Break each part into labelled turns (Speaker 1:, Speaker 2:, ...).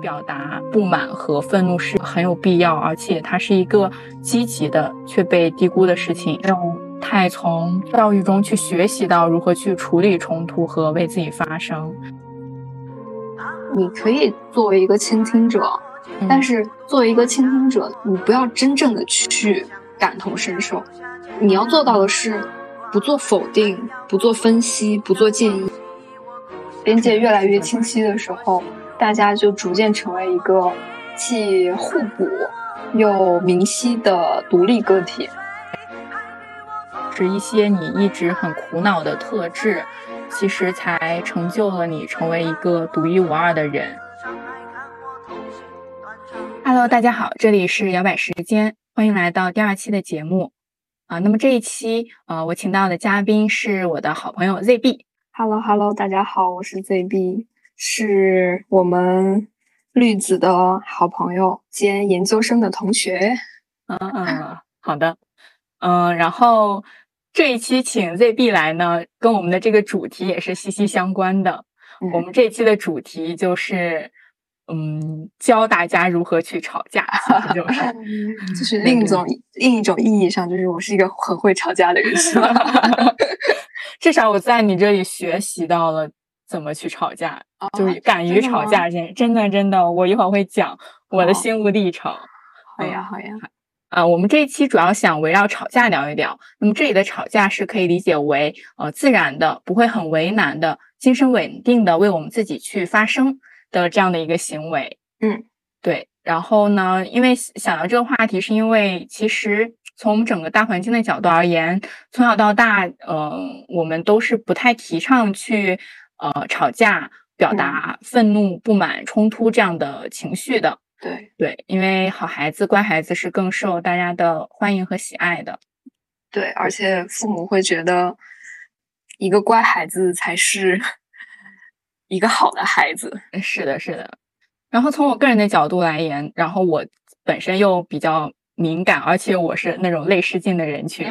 Speaker 1: 表达不满和愤怒是很有必要，而且它是一个积极的却被低估的事情。让太从教育中去学习到如何去处理冲突和为自己发声。
Speaker 2: 你可以作为一个倾听者，但是作为一个倾听者，你不要真正的去感同身受。你要做到的是不做否定，不做分析，不做建议。边界越来越清晰的时候。大家就逐渐成为一个既互补又明晰的独立个体，
Speaker 1: 是一些你一直很苦恼的特质，其实才成就了你成为一个独一无二的人。Hello，大家好，这里是摇摆时间，欢迎来到第二期的节目啊。那么这一期呃，我请到的嘉宾是我的好朋友 ZB。
Speaker 2: Hello，Hello，大家好，我是 ZB。是我们绿子的好朋友兼研究生的同学，
Speaker 1: 嗯嗯，好的，嗯，然后这一期请 ZB 来呢，跟我们的这个主题也是息息相关的。我们这一期的主题就是，嗯，教大家如何去吵架，就是
Speaker 2: 就是另一种另一种意义上，就是我是一个很会吵架的人，是吧？
Speaker 1: 至少我在你这里学习到了。怎么去吵架？就是敢于吵架，真真的真的，我一会儿会讲我的心路历程。
Speaker 2: 好呀，好呀。
Speaker 1: 啊，我们这一期主要想围绕吵架聊一聊。那么这里的吵架是可以理解为呃自然的，不会很为难的，精神稳定的为我们自己去发声的这样的一个行为。
Speaker 2: 嗯，
Speaker 1: 对。然后呢，因为想到这个话题，是因为其实从整个大环境的角度而言，从小到大，嗯，我们都是不太提倡去。呃，吵架、表达愤怒、不满、冲突这样的情绪的，
Speaker 2: 对。
Speaker 1: 对，因为好孩子、乖孩子是更受大家的欢迎和喜爱的，
Speaker 2: 对，而且父母会觉得一个乖孩子才是 一个好的孩子，
Speaker 1: 是的，是的。然后从我个人的角度来言，然后我本身又比较敏感，而且我是那种泪失禁的人群，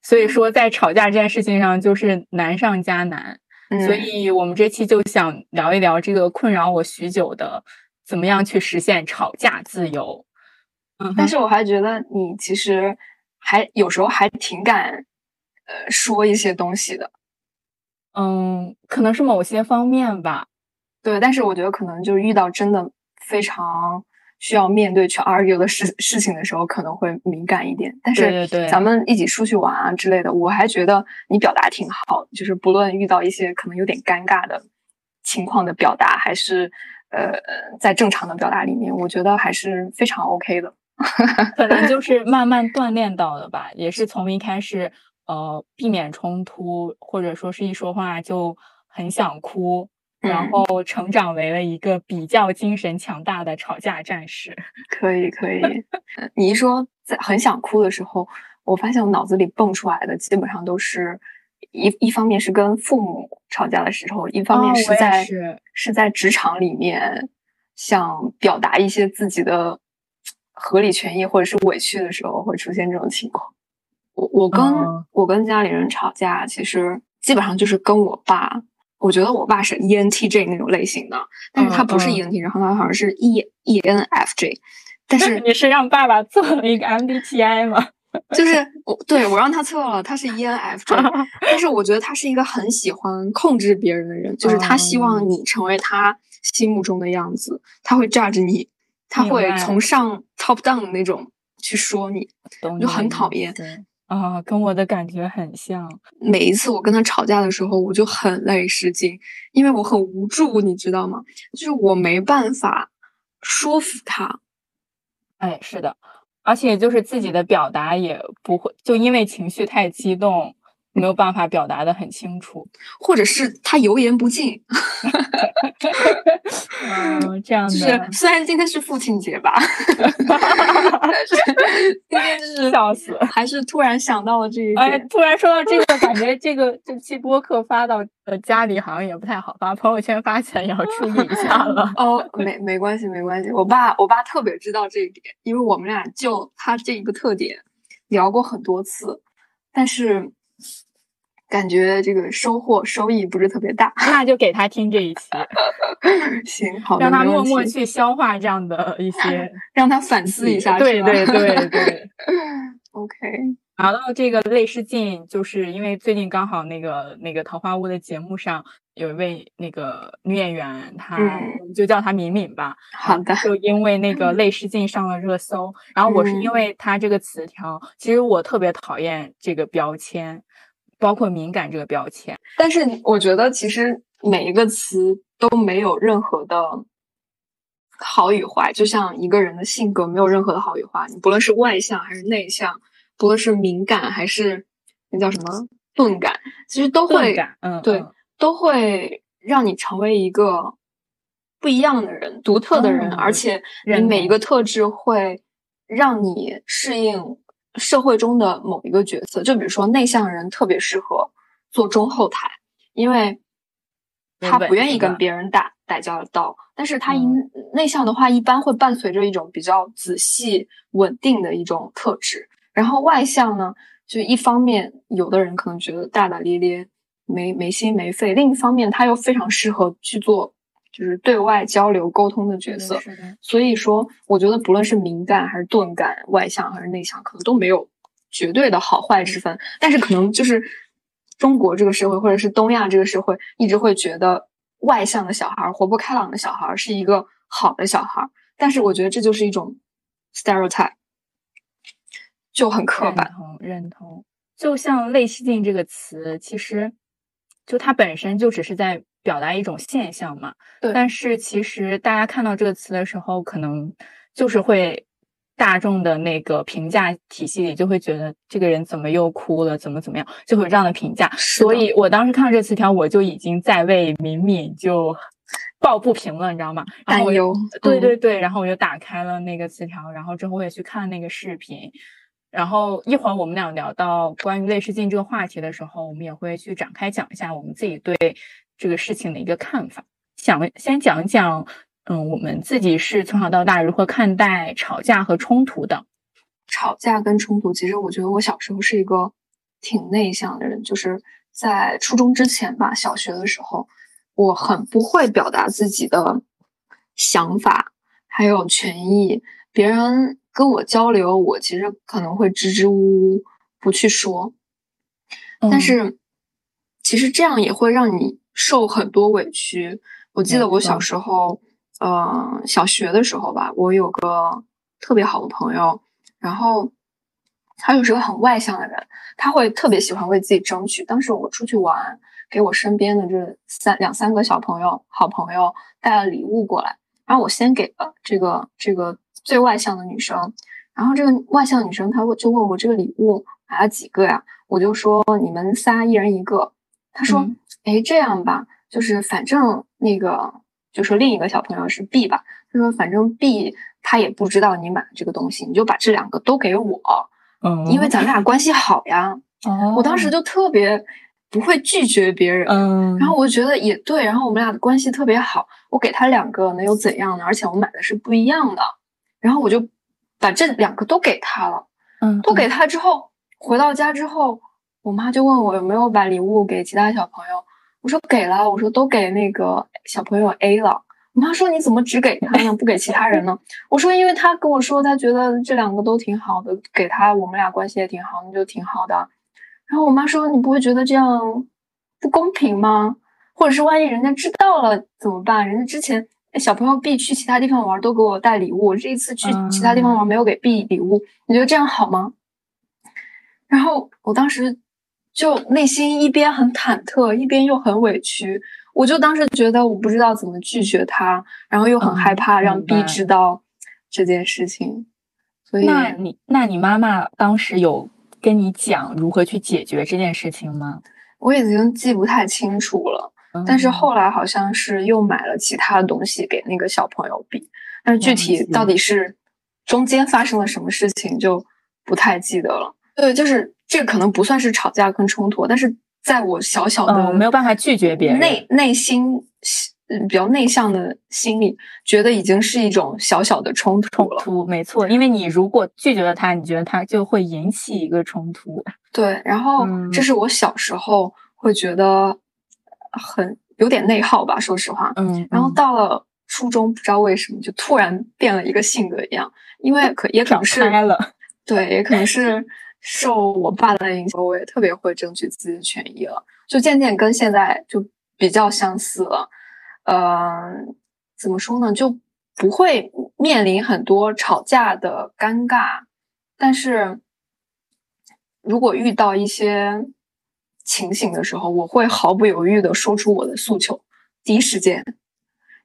Speaker 1: 所以说在吵架这件事情上就是难上加难。所以，我们这期就想聊一聊这个困扰我许久的，怎么样去实现吵架自由。
Speaker 2: 嗯，但是我还觉得你其实还有时候还挺敢，呃，说一些东西的。
Speaker 1: 嗯，可能是某些方面吧。
Speaker 2: 对，但是我觉得可能就遇到真的非常。需要面对去 argue 的事事情的时候，可能会敏感一点。但是咱们一起出去玩啊之类的，我还觉得你表达挺好。就是不论遇到一些可能有点尴尬的情况的表达，还是呃在正常的表达里面，我觉得还是非常 OK 的。
Speaker 1: 可能就是慢慢锻炼到的吧，也是从一开始呃避免冲突，或者说是一说话就很想哭。然后成长为了一个比较精神强大的吵架战士，
Speaker 2: 可以可以。你一说在很想哭的时候，我发现我脑子里蹦出来的基本上都是一一方面是跟父母吵架的时候，一方面是在是在职场里面想表达一些自己的合理权益或者是委屈的时候会出现这种情况。我我跟我跟家里人吵架，其实基本上就是跟我爸。我觉得我爸是 ENTJ 那种类型的，但是他不是 ENTJ，然后他好像是 E ENFJ。但是
Speaker 1: 你是让爸爸测了一个 MBTI 吗？
Speaker 2: 就是我对我让他测了，他是 ENFJ。但是我觉得他是一个很喜欢控制别人的人，就是他希望你成为他心目中的样子，他会 judge 你，他会从上 top down 的那种去说你，就很讨厌。
Speaker 1: 啊，跟我的感觉很像。
Speaker 2: 每一次我跟他吵架的时候，我就很累失禁，因为我很无助，你知道吗？就是我没办法说服他。
Speaker 1: 哎，是的，而且就是自己的表达也不会，就因为情绪太激动。没有办法表达的很清楚，
Speaker 2: 或者是他油盐不进。
Speaker 1: 嗯，这样的。
Speaker 2: 是，虽然今天是父亲节吧，但 是今天就是
Speaker 1: 笑死，
Speaker 2: 还是突然想到了这一
Speaker 1: 哎，突然说到这个，感觉这个这期播客发到呃家里好像也不太好发，朋友圈发起来也要注意一下了。
Speaker 2: 哦，没没关系，没关系。我爸我爸特别知道这一点，因为我们俩就他这一个特点聊过很多次，但是。感觉这个收获收益不是特别大，
Speaker 1: 那就给他听这一期。
Speaker 2: 行，好，
Speaker 1: 让他默默去消化这样的一些，
Speaker 2: 让他反思一下，
Speaker 1: 对对对对。
Speaker 2: OK，
Speaker 1: 聊到这个泪失禁，就是因为最近刚好那个那个桃花坞的节目上有一位那个女演员，她就叫她敏敏吧。
Speaker 2: 好的。
Speaker 1: 就因为那个泪失禁上了热搜，然后我是因为她这个词条，其实我特别讨厌这个标签，包括敏感这个标签。
Speaker 2: 但是我觉得其实每一个词都没有任何的好与坏，就像一个人的性格没有任何的好与坏，你不论是外向还是内向。不论是敏感还是那叫什么钝感，其实都会，
Speaker 1: 嗯，
Speaker 2: 对，都会让你成为一个不一样的人、独特的人，而且你每一个特质会让你适应社会中的某一个角色。就比如说，内向人特别适合做中后台，因为他不愿意跟别人打打交道，但是他一内向的话，一般会伴随着一种比较仔细、稳定的一种特质。然后外向呢，就一方面，有的人可能觉得大大咧咧、没没心没肺；另一方面，他又非常适合去做就是对外交流沟通的角色。所以说，我觉得不论是敏感还是钝感，外向还是内向，可能都没有绝对的好坏之分。但是可能就是中国这个社会，或者是东亚这个社会，一直会觉得外向的小孩、活泼开朗的小孩是一个好的小孩。但是我觉得这就是一种 stereotype。就很刻板，
Speaker 1: 认同认同。就像“泪失禁”这个词，其实就它本身就只是在表达一种现象嘛。
Speaker 2: 对。
Speaker 1: 但是其实大家看到这个词的时候，可能就是会大众的那个评价体系里就会觉得这个人怎么又哭了，怎么怎么样，就会有这样的评价。所以我当时看到这个词条，我就已经在为敏敏就抱不平了，你知道吗？
Speaker 2: 担忧。
Speaker 1: 对对对。然后我就打开了那个词条，然后之后我也去看那个视频。然后一会儿我们俩聊到关于泪失禁这个话题的时候，我们也会去展开讲一下我们自己对这个事情的一个看法。想先讲讲，嗯，我们自己是从小到大如何看待吵架和冲突的。
Speaker 2: 吵架跟冲突，其实我觉得我小时候是一个挺内向的人，就是在初中之前吧，小学的时候，我很不会表达自己的想法还有权益，别人。跟我交流，我其实可能会支支吾吾不去说，但是其实这样也会让你受很多委屈。我记得我小时候，呃，小学的时候吧，我有个特别好的朋友，然后他就是个很外向的人，他会特别喜欢为自己争取。当时我出去玩，给我身边的这三两三个小朋友、好朋友带了礼物过来，然后我先给了这个这个。最外向的女生，然后这个外向女生她就问我这个礼物买了几个呀？我就说你们仨一人一个。她说：“哎，这样吧，就是反正那个，就说另一个小朋友是 B 吧。他说反正 B 他也不知道你买这个东西，你就把这两个都给我，嗯，因为咱们俩关系好呀。我当时就特别不会拒绝别人，嗯，然后我觉得也对，然后我们俩的关系特别好，我给他两个能有怎样呢？而且我买的是不一样的。”然后我就把这两个都给他了，嗯，都给他之后，回到家之后，我妈就问我有没有把礼物给其他小朋友，我说给了，我说都给那个小朋友 A 了。我妈说你怎么只给他呢，不给其他人呢？我说因为他跟我说他觉得这两个都挺好的，给他我们俩关系也挺好，那就挺好的。然后我妈说你不会觉得这样不公平吗？或者是万一人家知道了怎么办？人家之前。小朋友 B 去其他地方玩都给我带礼物，这一次去其他地方玩没有给 B 礼物，你觉得这样好吗？然后我当时就内心一边很忐忑，一边又很委屈。我就当时觉得我不知道怎么拒绝他，然后又很害怕让 B 知道这件事情。所以，
Speaker 1: 那你那你妈妈当时有跟你讲如何去解决这件事情吗？
Speaker 2: 我已经记不太清楚了。但是后来好像是又买了其他的东西给那个小朋友比，但是具体到底是中间发生了什么事情就不太记得了。对，就是这个可能不算是吵架跟冲突，但是在我小小的
Speaker 1: 没有办法拒绝别人
Speaker 2: 内内心嗯比较内向的心里，觉得已经是一种小小的冲突了。
Speaker 1: 突没错，因为你如果拒绝了他，你觉得他就会引起一个冲突。
Speaker 2: 对，然后这是我小时候会觉得。很有点内耗吧，说实话。
Speaker 1: 嗯，
Speaker 2: 然后到了初中，不知道为什么就突然变了一个性格一样，因为可也可能是
Speaker 1: 了，
Speaker 2: 对，也可能是受我爸的影响，我也特别会争取自己的权益了，就渐渐跟现在就比较相似了。嗯，怎么说呢？就不会面临很多吵架的尴尬，但是如果遇到一些。情形的时候，我会毫不犹豫的说出我的诉求，第一时间，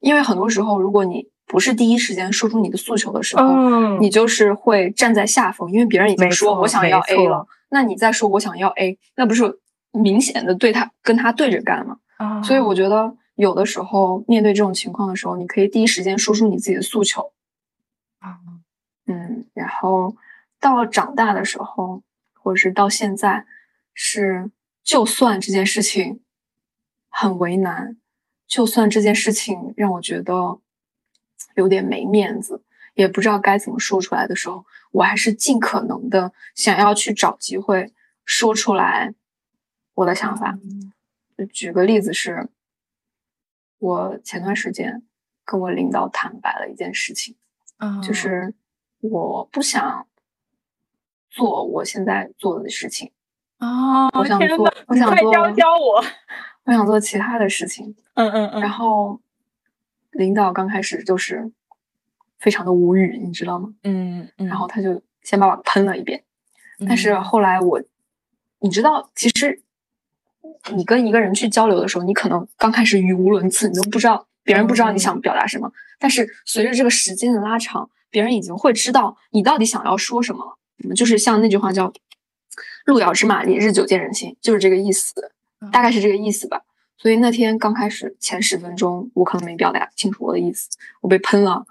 Speaker 2: 因为很多时候，如果你不是第一时间说出你的诉求的时候，你就是会站在下风，因为别人已经说我想要 A 了，那你再说我想要 A，那不是明显的对他跟他对着干吗？所以我觉得有的时候面对这种情况的时候，你可以第一时间说出你自己的诉求。
Speaker 1: 啊，
Speaker 2: 嗯，然后到了长大的时候，或者是到现在是。就算这件事情很为难，就算这件事情让我觉得有点没面子，也不知道该怎么说出来的时候，我还是尽可能的想要去找机会说出来我的想法。举个例子是，我前段时间跟我领导坦白了一件事情，就是我不想做我现在做的事情。
Speaker 1: 哦，
Speaker 2: 我想做，我想做，
Speaker 1: 教教我，
Speaker 2: 我想做其他的事情。
Speaker 1: 嗯嗯嗯。
Speaker 2: 然后领导刚开始就是非常的无语，你知道吗？
Speaker 1: 嗯嗯。
Speaker 2: 然后他就先把我喷了一遍，但是后来我，你知道，其实你跟一个人去交流的时候，你可能刚开始语无伦次，你都不知道别人不知道你想表达什么。但是随着这个时间的拉长，别人已经会知道你到底想要说什么了。就是像那句话叫。路遥知马力，日久见人心，就是这个意思，大概是这个意思吧。所以那天刚开始前十分钟，我可能没表达清楚我的意思，我被喷了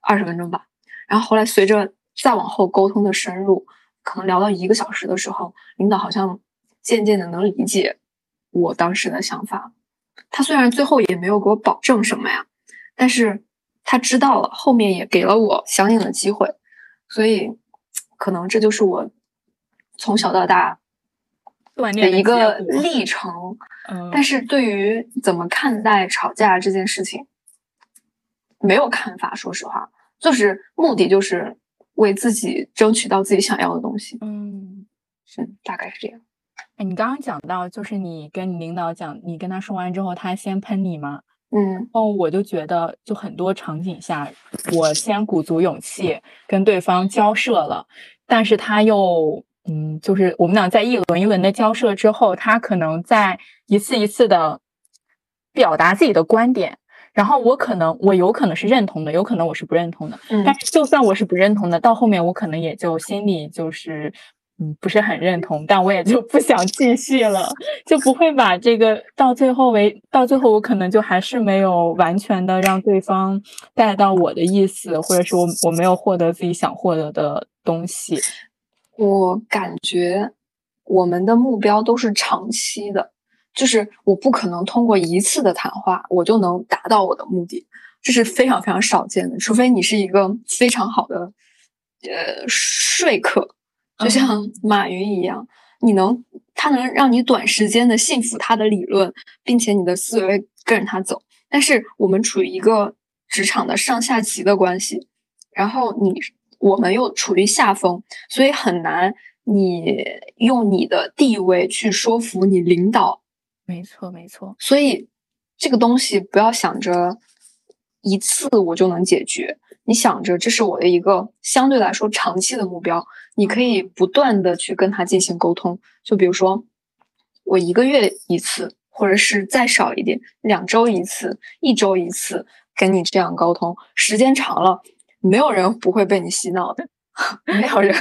Speaker 2: 二十分钟吧。然后后来随着再往后沟通的深入，可能聊到一个小时的时候，领导好像渐渐的能理解我当时的想法。他虽然最后也没有给我保证什么呀，但是他知道了，后面也给了我相应的机会。所以可能这就是我。从小到大
Speaker 1: 的
Speaker 2: 一个历程，但是对于怎么看待吵架这件事情，没有看法。说实话，就是目的就是为自己争取到自己想要的东西。
Speaker 1: 嗯，
Speaker 2: 是大概是这样。
Speaker 1: 哎，你刚刚讲到，就是你跟你领导讲，你跟他说完之后，他先喷你吗？
Speaker 2: 嗯，
Speaker 1: 哦，我就觉得，就很多场景下，我先鼓足勇气跟对方交涉了，但是他又。嗯，就是我们俩在一轮一轮的交涉之后，他可能在一次一次的表达自己的观点，然后我可能我有可能是认同的，有可能我是不认同的。
Speaker 2: 嗯，
Speaker 1: 但是就算我是不认同的，到后面我可能也就心里就是嗯不是很认同，但我也就不想继续了，就不会把这个到最后为到最后我可能就还是没有完全的让对方带到我的意思，或者是我我没有获得自己想获得的东西。
Speaker 2: 我感觉我们的目标都是长期的，就是我不可能通过一次的谈话我就能达到我的目的，这是非常非常少见的。除非你是一个非常好的呃说客，就像马云一样，你能他能让你短时间的信服他的理论，并且你的思维跟着他走。但是我们处于一个职场的上下级的关系，然后你。我们又处于下风，所以很难你用你的地位去说服你领导。
Speaker 1: 没错，没错。
Speaker 2: 所以这个东西不要想着一次我就能解决，你想着这是我的一个相对来说长期的目标，你可以不断的去跟他进行沟通。就比如说，我一个月一次，或者是再少一点，两周一次，一周一次，跟你这样沟通，时间长了。没有人不会被你洗脑的，没有人，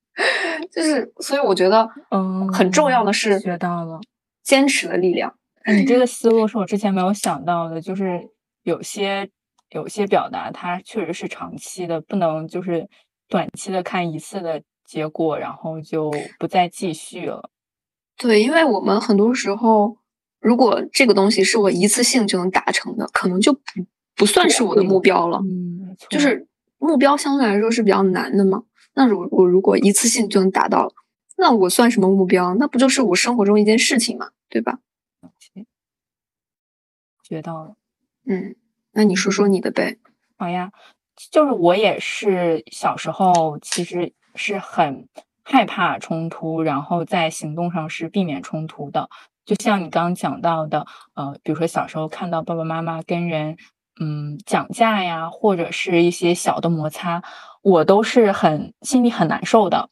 Speaker 2: 就是，所以我觉得，
Speaker 1: 嗯，
Speaker 2: 很重要的是
Speaker 1: 学到了
Speaker 2: 坚持的力量。
Speaker 1: 你这个思路是我之前没有想到的，就是有些有些表达它确实是长期的，不能就是短期的看一次的结果，然后就不再继续了。
Speaker 2: 对，因为我们很多时候，如果这个东西是我一次性就能达成的，可能就不不算是我的目标了。
Speaker 1: 嗯，
Speaker 2: 就是。目标相对来说是比较难的嘛，那如我如果一次性就能达到，那我算什么目标？那不就是我生活中一件事情嘛，对吧？
Speaker 1: 学到了。
Speaker 2: 嗯，那你说说你的呗？
Speaker 1: 好呀，就是我也是小时候其实是很害怕冲突，然后在行动上是避免冲突的。就像你刚刚讲到的，呃，比如说小时候看到爸爸妈妈跟人嗯讲价呀，或者是一些小的摩擦，我都是很心里很难受的。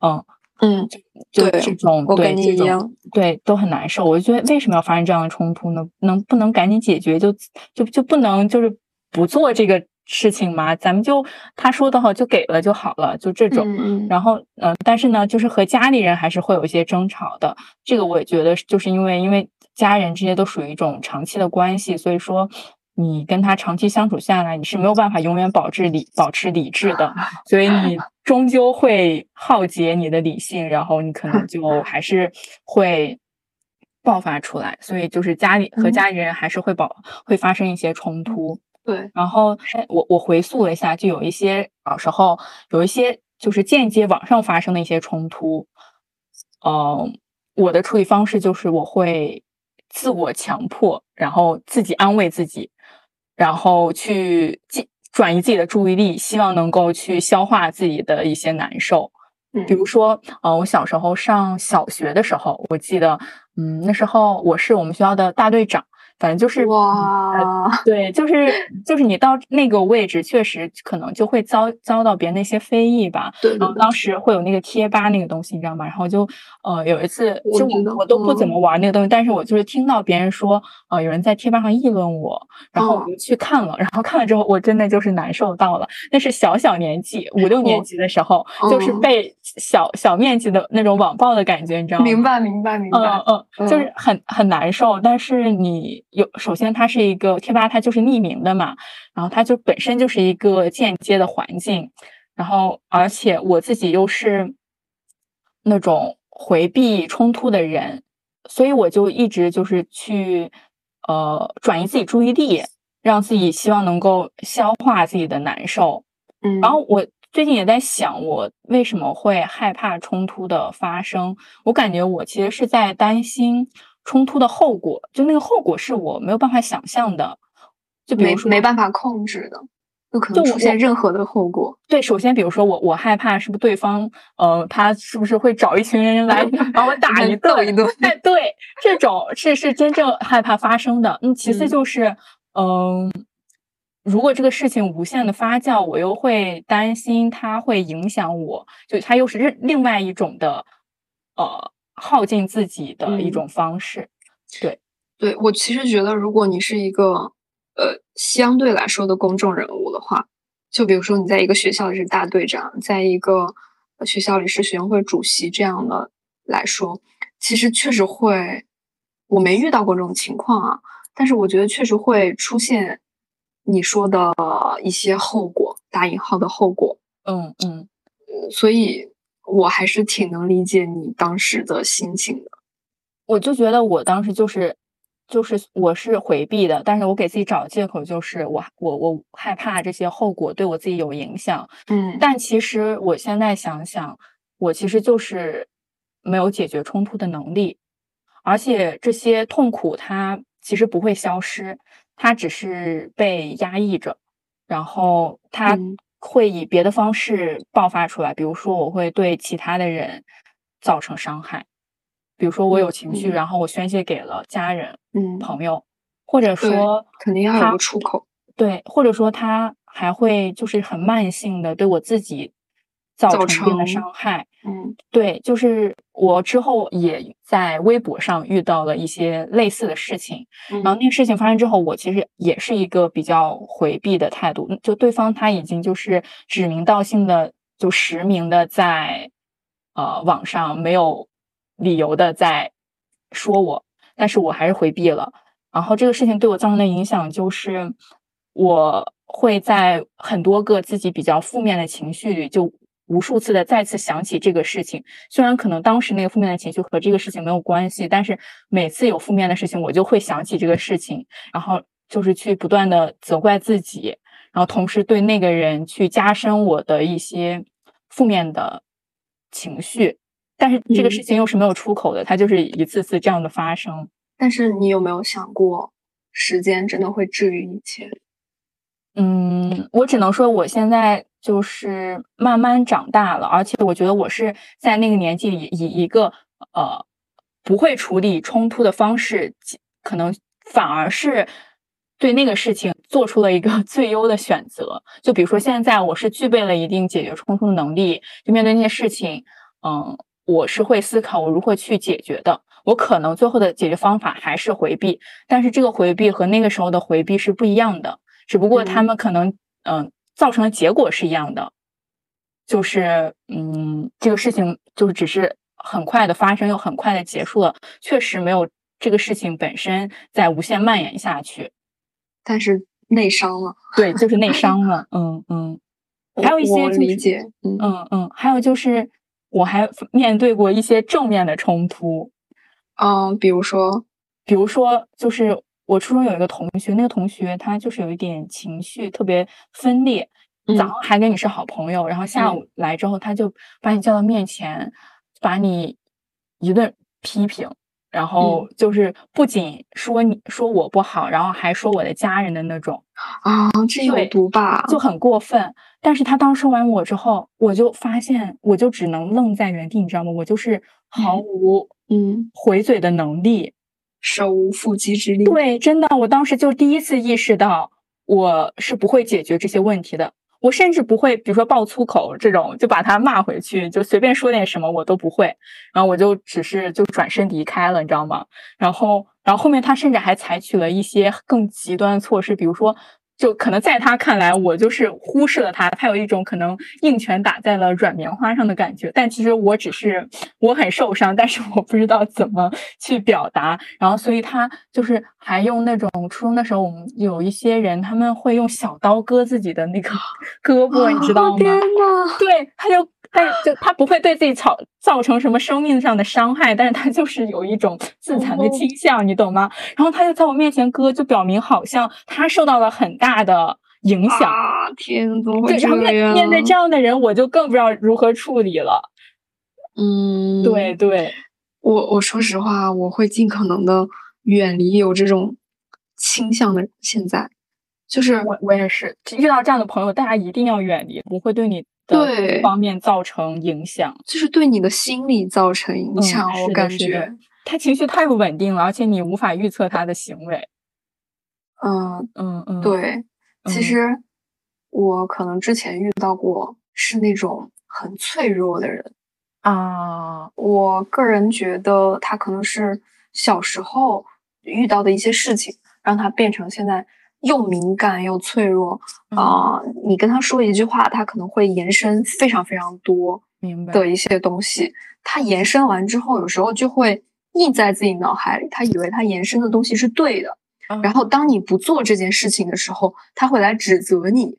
Speaker 1: 嗯
Speaker 2: 嗯，
Speaker 1: 就这种对这种对都很难受。我就觉得为什么要发生这样的冲突呢？能不能赶紧解决？就就就不能就是不做这个事情吗？咱们就他说的好就给了就好了，就这种。然后嗯，但是呢，就是和家里人还是会有一些争吵的。这个我也觉得就是因为因为家人这些都属于一种长期的关系，所以说你跟他长期相处下来，你是没有办法永远保持理保持理智的，所以你。终究会耗竭你的理性，然后你可能就 还是会爆发出来。所以就是家里和家里人还是会保会发生一些冲突。
Speaker 2: 对，
Speaker 1: 然后我我回溯了一下，就有一些小时候有一些就是间接网上发生的一些冲突。嗯，我的处理方式就是我会自我强迫，然后自己安慰自己，然后去进。转移自己的注意力，希望能够去消化自己的一些难受。
Speaker 2: 嗯，
Speaker 1: 比如说，呃，我小时候上小学的时候，我记得，嗯，那时候我是我们学校的大队长。反正就是
Speaker 2: 哇，
Speaker 1: 对，就是就是你到那个位置，确实可能就会遭遭到别人的一些非议吧。
Speaker 2: 对，
Speaker 1: 然后当时会有那个贴吧那个东西，你知道吗？然后就呃有一次，就我我都不怎么玩那个东西，但是我就是听到别人说，呃有人在贴吧上议论我，然后我就去看了，然后看了之后，我真的就是难受到了。那是小小年纪，五六年级的时候，就是被小小面积的那种网暴的感觉，你知道吗？
Speaker 2: 明白，明白，明白。
Speaker 1: 嗯嗯，就是很很难受，但是你。有，首先它是一个贴吧，它就是匿名的嘛，然后它就本身就是一个间接的环境，然后而且我自己又是那种回避冲突的人，所以我就一直就是去呃转移自己注意力，让自己希望能够消化自己的难受。
Speaker 2: 嗯，
Speaker 1: 然后我最近也在想，我为什么会害怕冲突的发生？我感觉我其实是在担心。冲突的后果，就那个后果是我没有办法想象的，就比如说
Speaker 2: 没办法控制的，不可能出现任何的后果。
Speaker 1: 对，首先比如说我我害怕是不是对方，呃，他是不是会找一群人来 把我打一顿
Speaker 2: 一顿？
Speaker 1: 哎，对，这种是是真正害怕发生的。嗯，其次就是，嗯，如果这个事情无限的发酵，我又会担心它会影响我，就它又是另另外一种的，呃。耗尽自己的一种方式，对，
Speaker 2: 对我其实觉得，如果你是一个呃相对来说的公众人物的话，就比如说你在一个学校里是大队长，在一个学校里是学生会主席这样的来说，其实确实会，我没遇到过这种情况啊，但是我觉得确实会出现你说的一些后果，打引号的后果，
Speaker 1: 嗯。嗯，
Speaker 2: 所以。我还是挺能理解你当时的心情的。
Speaker 1: 我就觉得我当时就是，就是我是回避的，但是我给自己找借口就是我我我害怕这些后果对我自己有影响。
Speaker 2: 嗯，
Speaker 1: 但其实我现在想想，我其实就是没有解决冲突的能力，而且这些痛苦它其实不会消失，它只是被压抑着，然后它。会以别的方式爆发出来，比如说我会对其他的人造成伤害，比如说我有情绪，然后我宣泄给了家人、
Speaker 2: 嗯
Speaker 1: 朋友，或者说
Speaker 2: 肯定要有个出口，
Speaker 1: 对，或者说他还会就是很慢性的对我自己。造成一定的伤害，
Speaker 2: 嗯，
Speaker 1: 对，就是我之后也在微博上遇到了一些类似的事情，然后那个事情发生之后，我其实也是一个比较回避的态度，就对方他已经就是指名道姓的，就实名的在呃网上没有理由的在说我，但是我还是回避了。然后这个事情对我造成的影响就是，我会在很多个自己比较负面的情绪里就。无数次的再次想起这个事情，虽然可能当时那个负面的情绪和这个事情没有关系，但是每次有负面的事情，我就会想起这个事情，然后就是去不断的责怪自己，然后同时对那个人去加深我的一些负面的情绪，但是这个事情又是没有出口的，它就是一次次这样的发生。
Speaker 2: 但是你有没有想过，时间真的会治愈一切。
Speaker 1: 嗯，我只能说我现在就是慢慢长大了，而且我觉得我是在那个年纪里以一个呃不会处理冲突的方式，可能反而是对那个事情做出了一个 最优的选择。就比如说现在我是具备了一定解决冲突的能力，就面对那些事情，嗯，我是会思考我如何去解决的。我可能最后的解决方法还是回避，但是这个回避和那个时候的回避是不一样的。只不过他们可能嗯造成的结果是一样的，就是嗯这个事情就是只是很快的发生又很快的结束了，确实没有这个事情本身在无限蔓延下去，
Speaker 2: 但是内伤了，
Speaker 1: 对，就是内伤了，嗯嗯，还有一些
Speaker 2: 理解，
Speaker 1: 嗯。嗯嗯，还有就是我还面对过一些正面的冲突，
Speaker 2: 嗯，比如说，
Speaker 1: 比如说就是。我初中有一个同学，那个同学他就是有一点情绪特别分裂，早上还跟你是好朋友，然后下午来之后他就把你叫到面前，把你一顿批评，然后就是不仅说你说我不好，然后还说我的家人的那种
Speaker 2: 啊，这有毒吧？
Speaker 1: 就很过分。但是他当说完我之后，我就发现我就只能愣在原地，你知道吗？我就是毫无
Speaker 2: 嗯
Speaker 1: 回嘴的能力。
Speaker 2: 手无缚鸡之力。
Speaker 1: 对，真的，我当时就第一次意识到，我是不会解决这些问题的。我甚至不会，比如说爆粗口这种，就把他骂回去，就随便说点什么，我都不会。然后我就只是就转身离开了，你知道吗？然后，然后后面他甚至还采取了一些更极端的措施，比如说。就可能在他看来，我就是忽视了他，他有一种可能硬拳打在了软棉花上的感觉。但其实我只是我很受伤，但是我不知道怎么去表达。然后，所以他就是还用那种初中的时候，我们有一些人他们会用小刀割自己的那个 胳膊，你知道吗？对，他就。但就他不会对自己造造成什么生命上的伤害，但是他就是有一种自残的倾向，你懂吗？然后他就在我面前割，就表明好像他受到了很大的影响。
Speaker 2: 天，怎么会这样？
Speaker 1: 面对这样的人，我就更不知道如何处理了。
Speaker 2: 嗯，
Speaker 1: 对对，
Speaker 2: 我我说实话，我会尽可能的远离有这种倾向的。现在就是
Speaker 1: 我我也是遇到这样的朋友，大家一定要远离，不会对你。
Speaker 2: 对
Speaker 1: 方面造成影响，
Speaker 2: 就是对你的心理造成影响。我感觉
Speaker 1: 他情绪太不稳定了，而且你无法预测他的行为。
Speaker 2: 嗯
Speaker 1: 嗯嗯，
Speaker 2: 对。其实我可能之前遇到过是那种很脆弱的人
Speaker 1: 啊。
Speaker 2: 我个人觉得他可能是小时候遇到的一些事情，让他变成现在。又敏感又脆弱啊！你跟他说一句话，他可能会延伸非常非常多的一些东西。他延伸完之后，有时候就会印在自己脑海里。他以为他延伸的东西是对的，然后当你不做这件事情的时候，他会来指责你。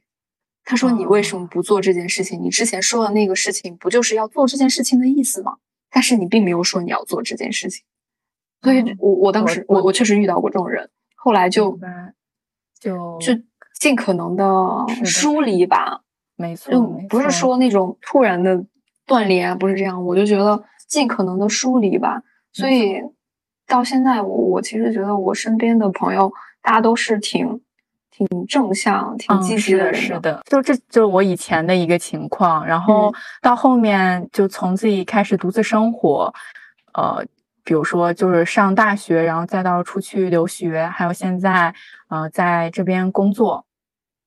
Speaker 2: 他说：“你为什么不做这件事情？你之前说的那个事情，不就是要做这件事情的意思吗？但是你并没有说你要做这件事情。”所以，我我当时我我确实遇到过这种人，后来就。
Speaker 1: 就
Speaker 2: 就尽可能的疏离吧，
Speaker 1: 没错，
Speaker 2: 就不是说那种突然的断联啊，不是这样。我就觉得尽可能的疏离吧。所以到现在，我我其实觉得我身边的朋友，大家都是挺挺正向、挺积极的人。
Speaker 1: 是的，就这就是我以前的一个情况。然后到后面，就从自己开始独自生活，呃。比如说，就是上大学，然后再到出去留学，还有现在，呃，在这边工作，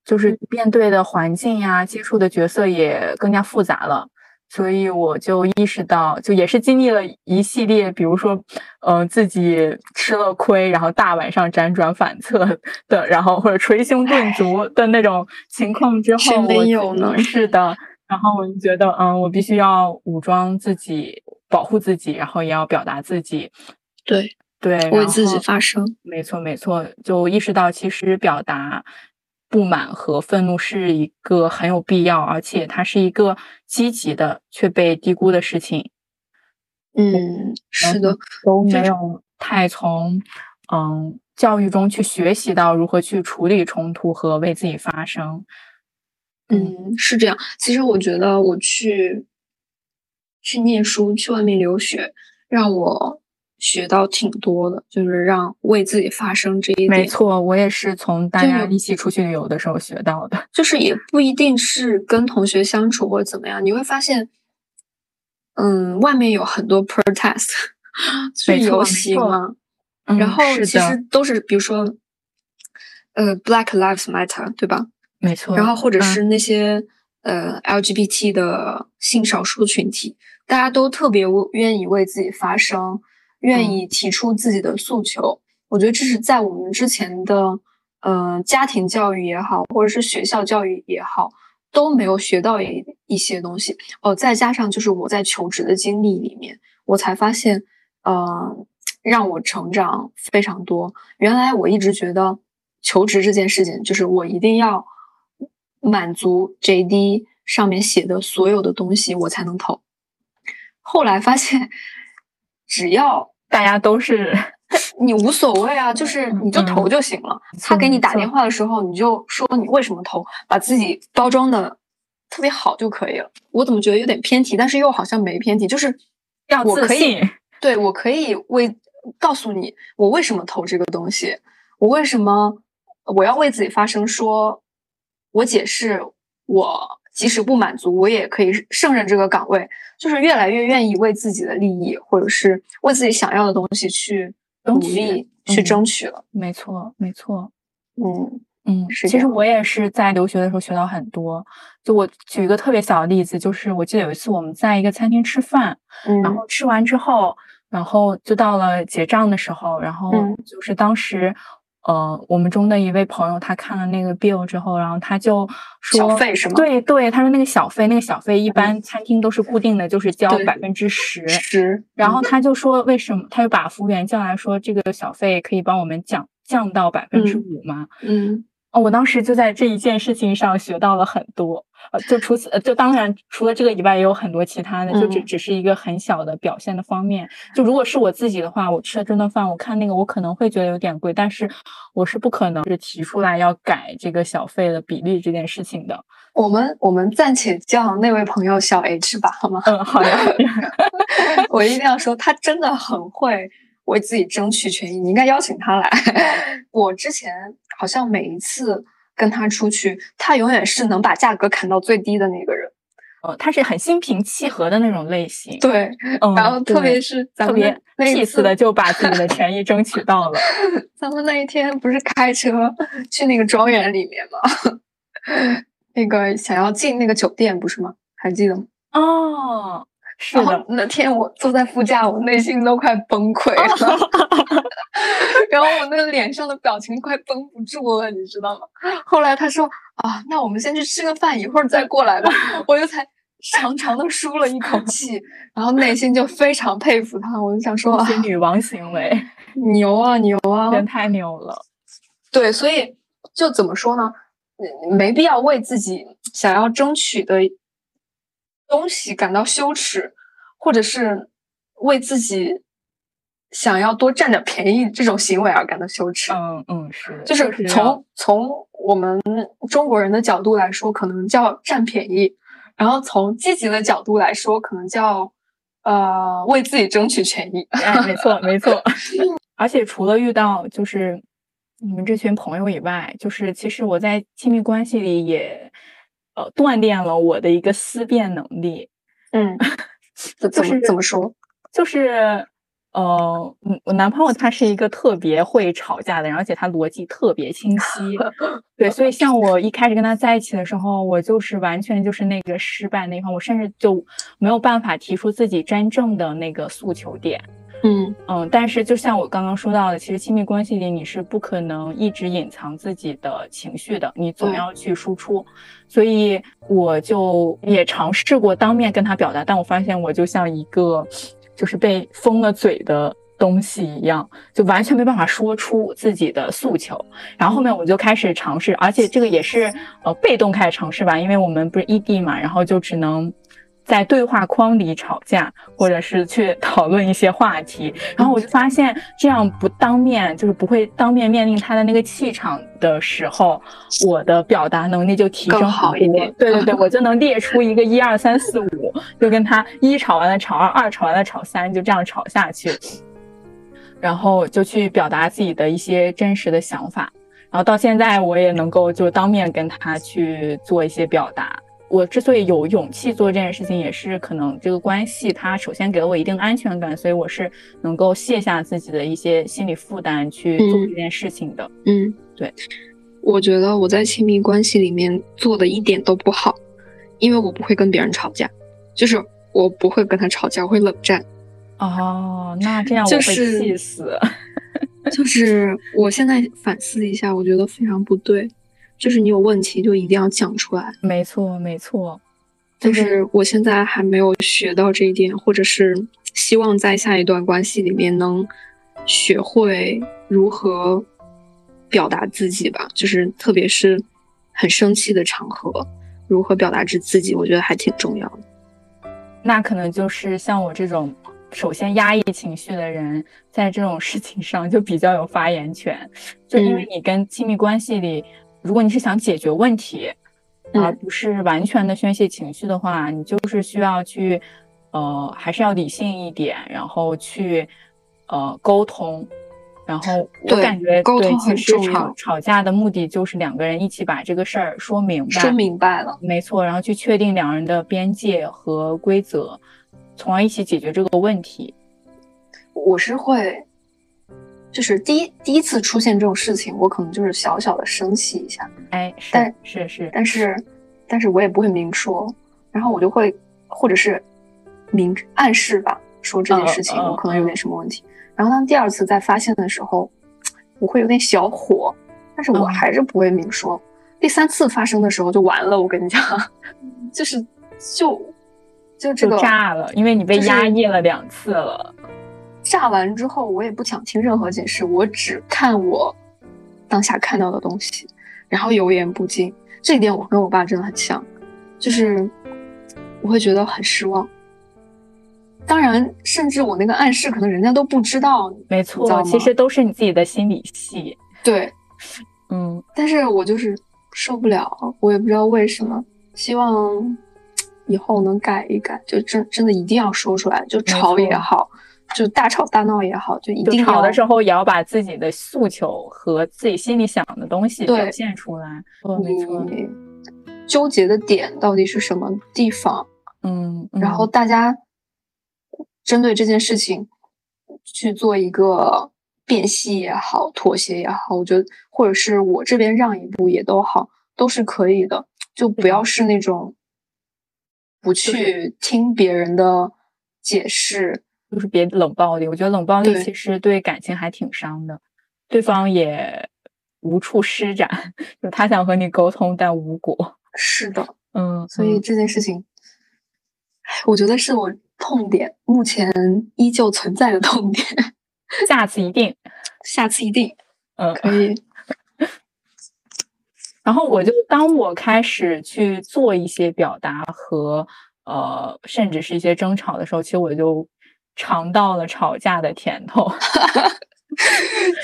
Speaker 1: 就是面对的环境呀，接触的角色也更加复杂了。所以我就意识到，就也是经历了一系列，比如说，呃，自己吃了亏，然后大晚上辗转反侧的，然后或者捶胸顿足的那种情况之后，
Speaker 2: 没有呢？
Speaker 1: 是的。然后我就觉得，嗯，我必须要武装自己。保护自己，然后也要表达自己，
Speaker 2: 对
Speaker 1: 对，
Speaker 2: 为自己发声。
Speaker 1: 没错没错，就意识到其实表达不满和愤怒是一个很有必要，而且它是一个积极的却被低估的事情。
Speaker 2: 嗯，是的，
Speaker 1: 都没有太从嗯教育中去学习到如何去处理冲突和为自己发声。
Speaker 2: 嗯，是这样。其实我觉得我去。去念书，去外面留学，让我学到挺多的，就是让为自己发声这一点。
Speaker 1: 没错，我也是从大家一起出去旅游的时候学到的。
Speaker 2: 就是也不一定是跟同学相处或者怎么样，你会发现，嗯，外面有很多 protest，是游行嘛，然后其实都是比如说，呃，Black Lives Matter，对吧？
Speaker 1: 没错。
Speaker 2: 然后或者是那些呃 LGBT 的性少数群体。大家都特别愿意为自己发声，愿意提出自己的诉求。我觉得这是在我们之前的，呃，家庭教育也好，或者是学校教育也好，都没有学到一一些东西。哦，再加上就是我在求职的经历里面，我才发现，呃，让我成长非常多。原来我一直觉得求职这件事情，就是我一定要满足 JD 上面写的所有的东西，我才能投。后来发现，只要
Speaker 1: 大家都是
Speaker 2: 你无所谓啊，就是你就投就行了。他给你打电话的时候，你就说你为什么投，把自己包装的特别好就可以了。我怎么觉得有点偏题，但是又好像没偏题，就是
Speaker 1: 要自信。
Speaker 2: 对我可以为告诉你我为什么投这个东西，我为什么我要为自己发声，说我解释我。即使不满足，我也可以胜任这个岗位，就是越来越愿意为自己的利益，或者是为自己想要的东西去努力去争取了。
Speaker 1: 没错，没错。
Speaker 2: 嗯
Speaker 1: 嗯，是其实我也是在留学的时候学到很多。就我举一个特别小的例子，就是我记得有一次我们在一个餐厅吃饭，然后吃完之后，然后就到了结账的时候，然后就是当时。呃，我们中的一位朋友，他看了那个 bill 之后，然后他就说，
Speaker 2: 小费是吗？
Speaker 1: 对对，他说那个小费，那个小费一般餐厅都是固定的，就是交百分之十。
Speaker 2: 十。
Speaker 1: 然后他就说，为什么？他就把服务员叫来说，这个小费可以帮我们降降到百分之五吗？
Speaker 2: 嗯。
Speaker 1: 哦，我当时就在这一件事情上学到了很多。呃，就除此，就当然除了这个以外，也有很多其他的，就只只是一个很小的表现的方面。就如果是我自己的话，我吃了这顿饭，我看那个我可能会觉得有点贵，但是我是不可能是提出来要改这个小费的比例这件事情的。
Speaker 2: 我们我们暂且叫那位朋友小 H 吧，好吗？
Speaker 1: 嗯，好的。
Speaker 2: 我一定要说，他真的很会为自己争取权益，你应该邀请他来。我之前好像每一次。跟他出去，他永远是能把价格砍到最低的那个人。
Speaker 1: 呃，他是很心平气和的那种类型。
Speaker 2: 对，然后特别是
Speaker 1: 特别
Speaker 2: 那
Speaker 1: 次的就把自己的权益争取到了。
Speaker 2: 咱们那一天不是开车去那个庄园里面吗？那个想要进那个酒店不是吗？还记得吗？
Speaker 1: 哦。是的，
Speaker 2: 那天我坐在副驾，我内心都快崩溃了，然后我那个脸上的表情快绷不住了，你知道吗？后来他说啊，那我们先去吃个饭，一会儿再过来吧。我就才长长的舒了一口气，然后内心就非常佩服他，我就想说啊，
Speaker 1: 女王行为，
Speaker 2: 牛啊牛啊，
Speaker 1: 真太牛了。
Speaker 2: 对，所以就怎么说呢？没必要为自己想要争取的。东西感到羞耻，或者是为自己想要多占点便宜这种行为而感到羞耻。
Speaker 1: 嗯嗯，是，
Speaker 2: 就是从从我们中国人的角度来说，可能叫占便宜；然后从积极的角度来说，可能叫呃为自己争取权益。
Speaker 1: 哎没错，没错。而且除了遇到就是你们这群朋友以外，就是其实我在亲密关系里也。呃，锻炼了我的一个思辨能力。
Speaker 2: 嗯，怎么怎么说？
Speaker 1: 就是，呃，我男朋友他是一个特别会吵架的人，而且他逻辑特别清晰。对，所以像我一开始跟他在一起的时候，我就是完全就是那个失败那一方，我甚至就没有办法提出自己真正的那个诉求点。
Speaker 2: 嗯
Speaker 1: 嗯，但是就像我刚刚说到的，其实亲密关系里你是不可能一直隐藏自己的情绪的，你总要去输出。所以我就也尝试过当面跟他表达，但我发现我就像一个就是被封了嘴的东西一样，就完全没办法说出自己的诉求。然后后面我就开始尝试，而且这个也是呃被动开始尝试吧，因为我们不是异地嘛，然后就只能。在对话框里吵架，或者是去讨论一些话题，然后我就发现，这样不当面，就是不会当面面临他的那个气场的时候，我的表达能力就提升
Speaker 2: 好一点。
Speaker 1: 对对对，我就能列出一个一二三四五，就跟他一吵完了吵二，二吵完了吵三，就这样吵下去。然后就去表达自己的一些真实的想法。然后到现在，我也能够就当面跟他去做一些表达。我之所以有勇气做这件事情，也是可能这个关系，它首先给了我一定安全感，所以我是能够卸下自己的一些心理负担去做这件事情的。
Speaker 2: 嗯，
Speaker 1: 对。
Speaker 2: 我觉得我在亲密关系里面做的一点都不好，因为我不会跟别人吵架，就是我不会跟他吵架，我会冷战。
Speaker 1: 哦，那这样我会气死。
Speaker 2: 就是我现在反思一下，我觉得非常不对。就是你有问题就一定要讲出来。
Speaker 1: 没错，没错。
Speaker 2: 但是我现在还没有学到这一点，或者是希望在下一段关系里面能学会如何表达自己吧。就是特别是很生气的场合，如何表达自自己，我觉得还挺重要的。
Speaker 1: 那可能就是像我这种。首先，压抑情绪的人在这种事情上就比较有发言权，就因为你跟亲密关系里，如果你是想解决问题，而不是完全的宣泄情绪的话，你就是需要去，呃，还是要理性一点，然后去，呃，沟通。然后我感觉
Speaker 2: 沟通很
Speaker 1: 重要。吵吵架的目的就是两个人一起把这个事儿说明白，
Speaker 2: 说明白了，
Speaker 1: 没错，然后去确定两人的边界和规则。从而一起解决这个问题。
Speaker 2: 我是会，就是第一第一次出现这种事情，我可能就是小小的生气一下，
Speaker 1: 哎，
Speaker 2: 但
Speaker 1: 是是，
Speaker 2: 但是但是我也不会明说，然后我就会或者是明暗示吧，说这件事情我可能有点什么问题。然后当第二次再发现的时候，我会有点小火，但是我还是不会明说。第三次发生的时候就完了，我跟你讲，就是就。就这个
Speaker 1: 炸了，因为你被压抑了两次了。
Speaker 2: 炸完之后，我也不想听任何解释，我只看我当下看到的东西，然后油盐不进。这一点我跟我爸真的很像，就是我会觉得很失望。当然，甚至我那个暗示，可能人家都不知道。
Speaker 1: 没错，其实都是你自己的心理戏。
Speaker 2: 对，
Speaker 1: 嗯，
Speaker 2: 但是我就是受不了，我也不知道为什么。希望。以后能改一改，就真真的一定要说出来，就吵也好，就大吵大闹也好，就一定
Speaker 1: 吵的时候也要把自己的诉求和自己心里想的东西表现出来。没错，
Speaker 2: 纠结的点到底是什么地方？
Speaker 1: 嗯，
Speaker 2: 然后大家针对这件事情去做一个辨析也好，妥协也好，我觉得或者是我这边让一步也都好，都是可以的，就不要是那种。不去听别人的解释，
Speaker 1: 就是别冷暴力。我觉得冷暴力其实对感情还挺伤的，对方也无处施展。就他想和你沟通，但无果。
Speaker 2: 是的，
Speaker 1: 嗯，
Speaker 2: 所以这件事情，我觉得是我痛点，目前依旧存在的痛点。
Speaker 1: 下次一定，
Speaker 2: 下次一定，
Speaker 1: 嗯，
Speaker 2: 可以。
Speaker 1: 然后我就当我开始去做一些表达和呃，甚至是一些争吵的时候，其实我就尝到了吵架的甜头。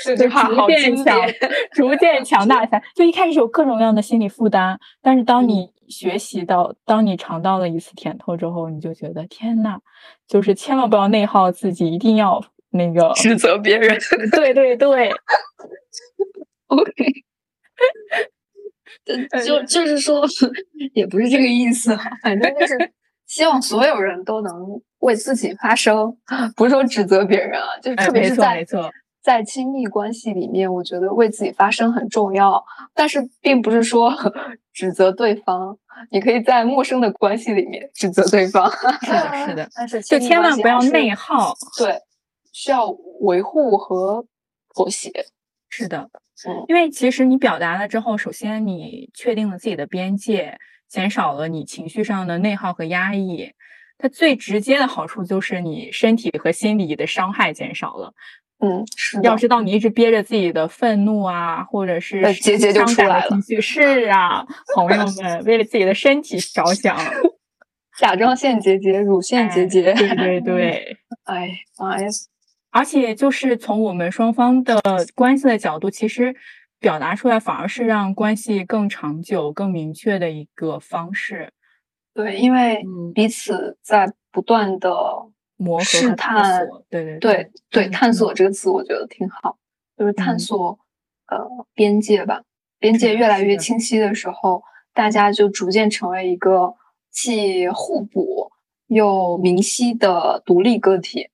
Speaker 2: 这句话好经典，
Speaker 1: 逐渐强大起来。就一开始有各种各样的心理负担，但是当你学习到，当你尝到了一次甜头之后，你就觉得天呐，就是千万不要内耗自己，一定要那个
Speaker 2: 指责别人。
Speaker 1: 对对对，
Speaker 2: OK。就就是说，也不是这个意思，反正就是希望所有人都能为自己发声，不是说指责别人啊，就是特别是在在亲密关系里面，我觉得为自己发声很重要，但是并不是说 指责对方，你可以在陌生的关系里面指责对方，
Speaker 1: 是的，是的，
Speaker 2: 但是
Speaker 1: 就千万不要内耗，
Speaker 2: 对，需要维护和妥协，
Speaker 1: 是的。因为其实你表达了之后，首先你确定了自己的边界，减少了你情绪上的内耗和压抑，它最直接的好处就是你身体和心理的伤害减少了。
Speaker 2: 嗯，是。
Speaker 1: 要知道你一直憋着自己的愤怒啊，或者是
Speaker 2: 结节就出来了。
Speaker 1: 情绪是啊，朋友们，为了自己的身体着想，
Speaker 2: 甲状腺结节、乳腺结节，
Speaker 1: 对对对。
Speaker 2: 哎妈呀！
Speaker 1: 而且就是从我们双方的关系的角度，其实表达出来反而是让关系更长久、更明确的一个方式。
Speaker 2: 对，因为彼此在不断的
Speaker 1: 磨合
Speaker 2: 试探，
Speaker 1: 对对
Speaker 2: 对对，探索这个词我觉得挺好，就是探索呃边界吧，边界越来越清晰的时候，大家就逐渐成为一个既互补又明晰的独立个体，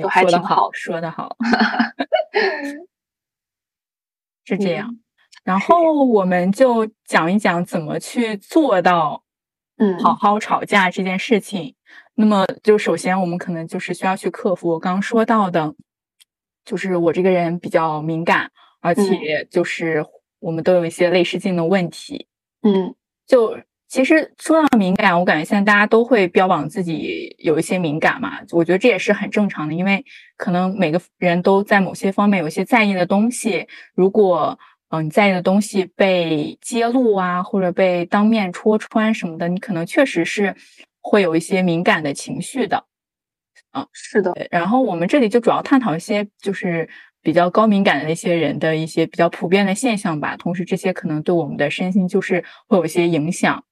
Speaker 2: 就还挺
Speaker 1: 好，说的好，是这样。然后我们就讲一讲怎么去做到，
Speaker 2: 嗯，
Speaker 1: 好好吵架这件事情。那么，就首先我们可能就是需要去克服我刚刚说到的，就是我这个人比较敏感，而且就是我们都有一些类似性的问题。
Speaker 2: 嗯，
Speaker 1: 就其实说到敏感，我感觉现在大家都会标榜自己有一些敏感嘛，我觉得这也是很正常的，因为可能每个人都在某些方面有一些在意的东西，如果嗯你在意的东西被揭露啊，或者被当面戳穿什么的，你可能确实是。会有一些敏感的情绪的，
Speaker 2: 嗯，是的。
Speaker 1: 然后我们这里就主要探讨一些就是比较高敏感的那些人的一些比较普遍的现象吧。同时，这些可能对我们的身心就是会有一些影响。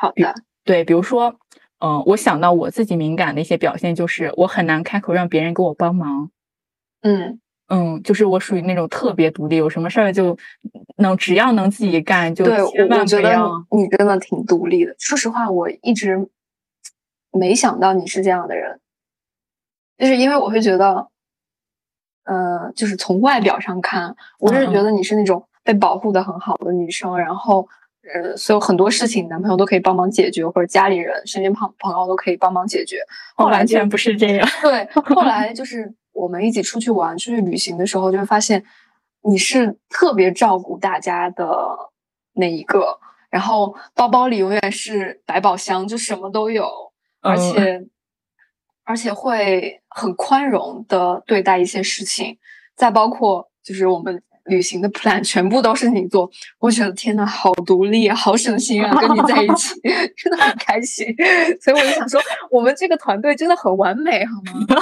Speaker 2: 好的，
Speaker 1: 对，比如说，嗯，我想到我自己敏感的一些表现，就是我很难开口让别人给我帮忙。
Speaker 2: 嗯
Speaker 1: 嗯，就是我属于那种特别独立，有什么事儿就能只要能自己干，就
Speaker 2: 对我我觉得你真的挺独立的。说实话，我一直。没想到你是这样的人，就是因为我会觉得，呃，就是从外表上看，我是觉得你是那种被保护的很好的女生，然后，呃，所有很多事情男朋友都可以帮忙解决，或者家里人、身边朋朋友都可以帮忙解决。后来
Speaker 1: 完全不是这样。
Speaker 2: 对，后来就是我们一起出去玩、出去旅行的时候，就会发现你是特别照顾大家的那一个，然后包包里永远是百宝箱，就什么都有。而且，而且会很宽容的对待一些事情，再包括就是我们旅行的 plan 全部都是你做，我觉得天呐，好独立啊，好省心啊，跟你在一起 真的很开心。所以我就想说，我们这个团队真的很完美，好吗？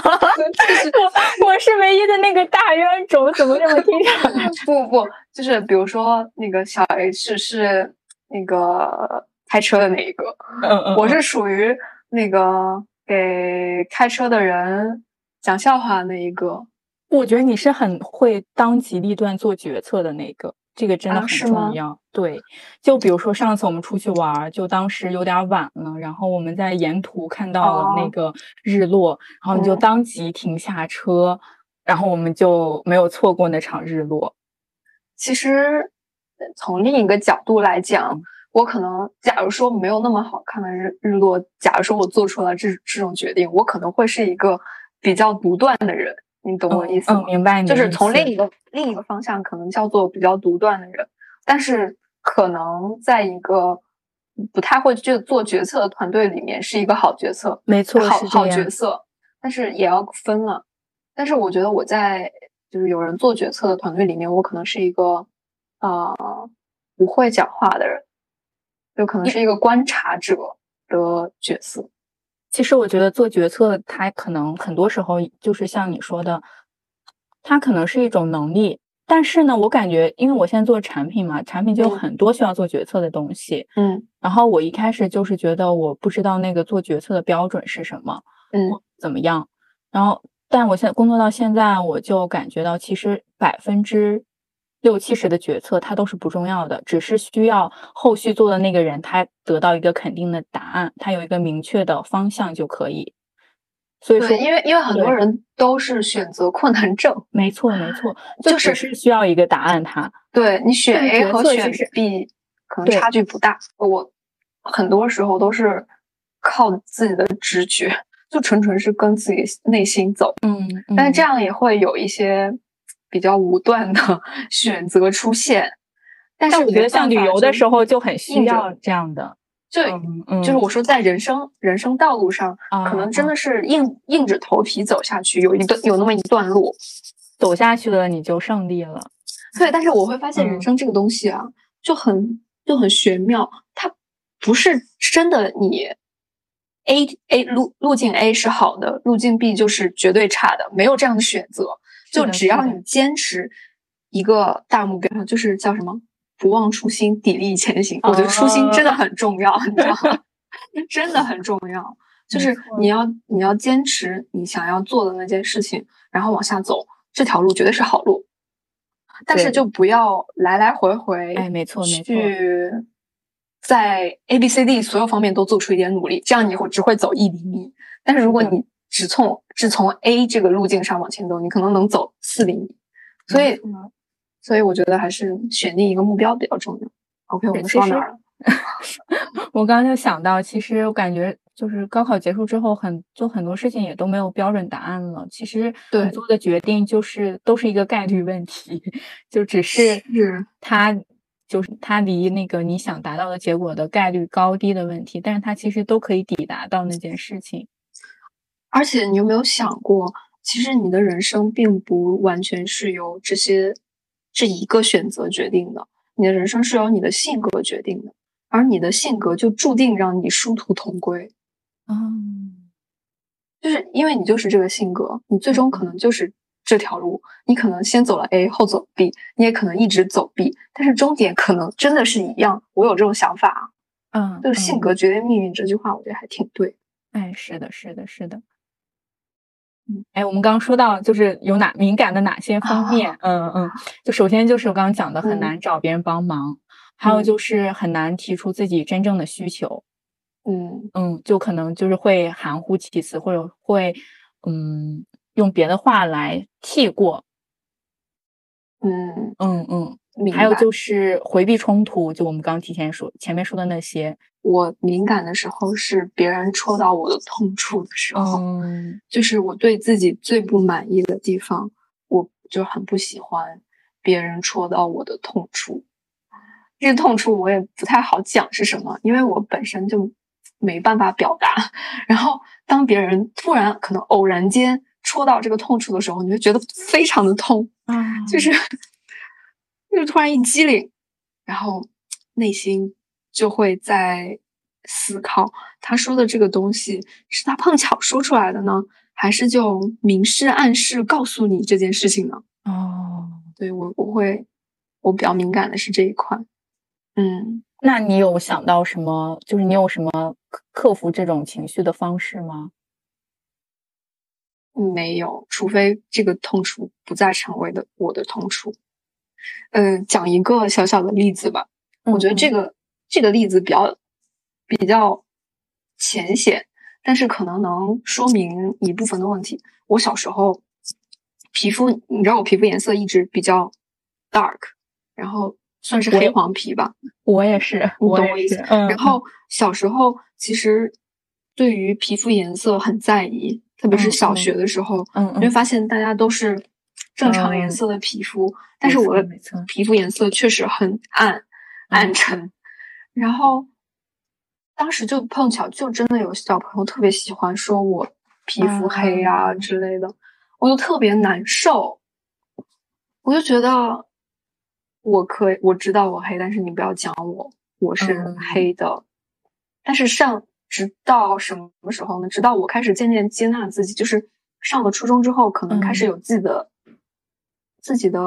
Speaker 1: 我我是唯一的那个大冤种，怎么这么听上去？
Speaker 2: 不不不，就是比如说那个小 H 是那个开车的那一个，
Speaker 1: 嗯嗯，
Speaker 2: 我是属于。那个给开车的人讲笑话那一个，
Speaker 1: 我觉得你是很会当机立断做决策的那个，这个真的很重要。对，就比如说上次我们出去玩，就当时有点晚了，然后我们在沿途看到了那个日落，然后你就当即停下车，然后我们就没有错过那场日落。
Speaker 2: 其实从另一个角度来讲。我可能，假如说没有那么好看的日日落，假如说我做出了这这种决定，我可能会是一个比较独断的人，你懂我意思吗？
Speaker 1: 明白。
Speaker 2: 就是从另一个另一个方向，可能叫做比较独断的人，但是可能在一个不太会去做决策的团队里面，是一个好决策，
Speaker 1: 没错，
Speaker 2: 好好角色。但是也要分了。但是我觉得我在就是有人做决策的团队里面，我可能是一个啊不会讲话的人。就可能是一个观察者的角色。
Speaker 1: 其实我觉得做决策，它可能很多时候就是像你说的，它可能是一种能力。但是呢，我感觉，因为我现在做产品嘛，产品就有很多需要做决策的东西。
Speaker 2: 嗯。
Speaker 1: 然后我一开始就是觉得我不知道那个做决策的标准是什么，
Speaker 2: 嗯，
Speaker 1: 怎么样。然后，但我现在工作到现在，我就感觉到其实百分之。六七十的决策，它都是不重要的，只是需要后续做的那个人他得到一个肯定的答案，他有一个明确的方向就可以。所以说，
Speaker 2: 因为因为很多人都是选择困难症，
Speaker 1: 没错没错，
Speaker 2: 就是
Speaker 1: 是需要一个答案。他
Speaker 2: 对你选 A 和选 B 可能差距不大。我很多时候都是靠自己的直觉，就纯纯是跟自己内心走。
Speaker 1: 嗯，
Speaker 2: 但是这样也会有一些。比较武断的 选择出现，但是
Speaker 1: 我觉得像旅游的时候就很需要这样的，
Speaker 2: 就嗯就是我说在人生人生道路上，可能真的是硬硬着头皮走下去，有一段有那么一段路
Speaker 1: 走下去了，你就胜利了。
Speaker 2: 对，但是我会发现人生这个东西啊，就很就很玄妙，它不是真的你 A A 路路径 A 是好的，路径 B 就是绝对差的，没有这样的选择。就只要你坚持一个大目标，就是叫什么“不忘初心，砥砺前行”。我觉得初心真的很重要，你知道吗？真的很重要。就是你要你要坚持你想要做的那件事情，然后往下走，这条路绝对是好路。但是就不要来来回回，
Speaker 1: 哎，没错没错，
Speaker 2: 去在 A B C D 所有方面都做出一点努力，这样你会只会走一厘米。但是如果你只从只从 A 这个路径上往前走，你可能能走四厘米。所以，所以我觉得还是选定一个目标比较重要。OK，我们说哪儿了？
Speaker 1: 我刚刚就想到，其实我感觉就是高考结束之后，很做很多事情也都没有标准答案了。其实
Speaker 2: 对
Speaker 1: 做的决定就是都是一个概率问题，就只是它就是它离那个你想达到的结果的概率高低的问题，但是它其实都可以抵达到那件事情。
Speaker 2: 而且你有没有想过，其实你的人生并不完全是由这些这一个选择决定的，你的人生是由你的性格决定的。而你的性格就注定让你殊途同归，
Speaker 1: 嗯，
Speaker 2: 就是因为你就是这个性格，你最终可能就是这条路，你可能先走了 A 后走 B，你也可能一直走 B，但是终点可能真的是一样。我有这种想法啊，
Speaker 1: 嗯，
Speaker 2: 就是性格决定命运这句话，我觉得还挺对。
Speaker 1: 哎，是的，是的，是的。嗯，哎，我们刚刚说到就是有哪敏感的哪些方面？嗯嗯，就首先就是我刚刚讲的很难找别人帮忙。还有就是很难提出自己真正的需求，
Speaker 2: 嗯
Speaker 1: 嗯，就可能就是会含糊其辞，或者会嗯用别的话来替过，
Speaker 2: 嗯
Speaker 1: 嗯嗯。还有就是回避冲突，就我们刚提前说前面说的那些。
Speaker 2: 我敏感的时候是别人戳到我的痛处的时候，就是我对自己最不满意的地方，我就很不喜欢别人戳到我的痛处。这个痛处我也不太好讲是什么，因为我本身就没办法表达。然后当别人突然可能偶然间戳到这个痛处的时候，你就觉得非常的痛，
Speaker 1: 啊，
Speaker 2: 就是 就突然一激灵，然后内心就会在思考，他说的这个东西是他碰巧说出来的呢，还是就明示暗示告诉你这件事情呢？
Speaker 1: 哦，
Speaker 2: 对我我会我比较敏感的是这一块。嗯，
Speaker 1: 那你有想到什么？就是你有什么克服这种情绪的方式吗？
Speaker 2: 没有，除非这个痛楚不再成为的我的痛楚。嗯，讲一个小小的例子吧。我觉得这个这个例子比较比较浅显，但是可能能说明一部分的问题。我小时候皮肤，你知道我皮肤颜色一直比较 dark，然后。算是黑黄皮吧，
Speaker 1: 我也是，
Speaker 2: 你懂我意思。然后小时候其实对于皮肤颜色很在意，特别是小学的时候，
Speaker 1: 嗯，
Speaker 2: 你会发现大家都是正常颜色的皮肤，但是我的皮肤颜色确实很暗暗沉。然后当时就碰巧就真的有小朋友特别喜欢说我皮肤黑啊之类的，我就特别难受，我就觉得。我可以，我知道我黑，但是你不要讲我，我是黑的。但是上直到什么时候呢？直到我开始渐渐接纳自己，就是上了初中之后，可能开始有自己的自己的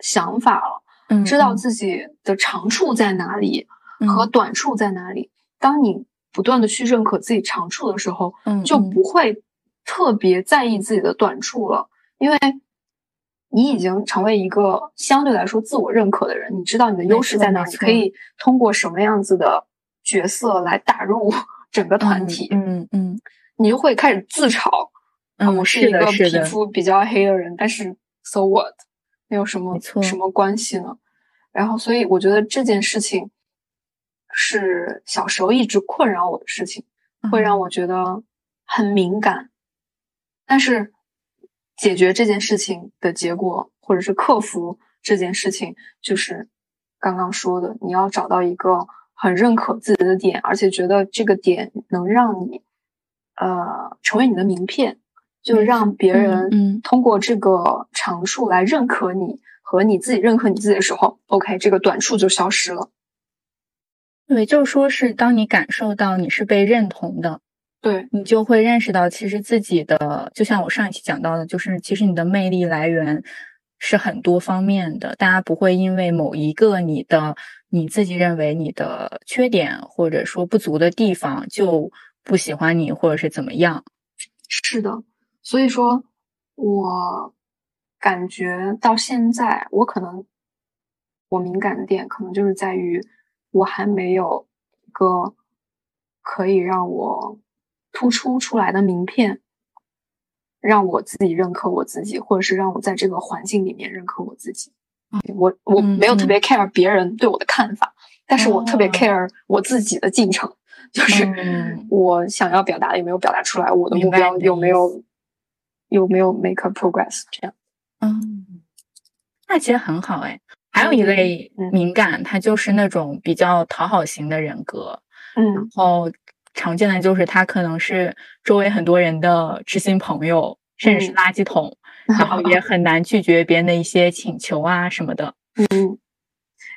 Speaker 2: 想法了，知道自己的长处在哪里和短处在哪里。当你不断的去认可自己长处的时候，就不会特别在意自己的短处了，因为。你已经成为一个相对来说自我认可的人，你知道你的优势在哪里，可以通过什么样子的角色来打入 整个团体。
Speaker 1: 嗯嗯，
Speaker 2: 你就会开始自嘲，
Speaker 1: 嗯，
Speaker 2: 我是一个皮肤比较黑的人，但是 so what，没有什么什么关系呢？然后，所以我觉得这件事情是小时候一直困扰我的事情，会让我觉得很敏感，但是。解决这件事情的结果，或者是克服这件事情，就是刚刚说的，你要找到一个很认可自己的点，而且觉得这个点能让你，呃，成为你的名片，就让别人通过这个长处来认可你，和你自己认可你自己的时候，OK，这个短处就消失了。
Speaker 1: 对，就说是当你感受到你是被认同的。
Speaker 2: 对
Speaker 1: 你就会认识到，其实自己的，就像我上一期讲到的，就是其实你的魅力来源是很多方面的。大家不会因为某一个你的你自己认为你的缺点或者说不足的地方，就不喜欢你，或者是怎么样。
Speaker 2: 是的，所以说，我感觉到现在，我可能我敏感的点，可能就是在于我还没有一个可以让我突出出来的名片，让我自己认可我自己，或者是让我在这个环境里面认可我自己。我我没有特别 care 别人对我的看法，但是我特别 care 我自己的进程，就是我想要表达的有没有表达出来，我的目标有没有有没有 make a progress 这样。
Speaker 1: 嗯，那其实很好哎。还有一类敏感，他就是那种比较讨好型的人格。
Speaker 2: 嗯，
Speaker 1: 然后常见的就是他可能是周围很多人的知心朋友，甚至是垃圾桶。然后也很难拒绝别人的一些请求啊什么的。
Speaker 2: 嗯，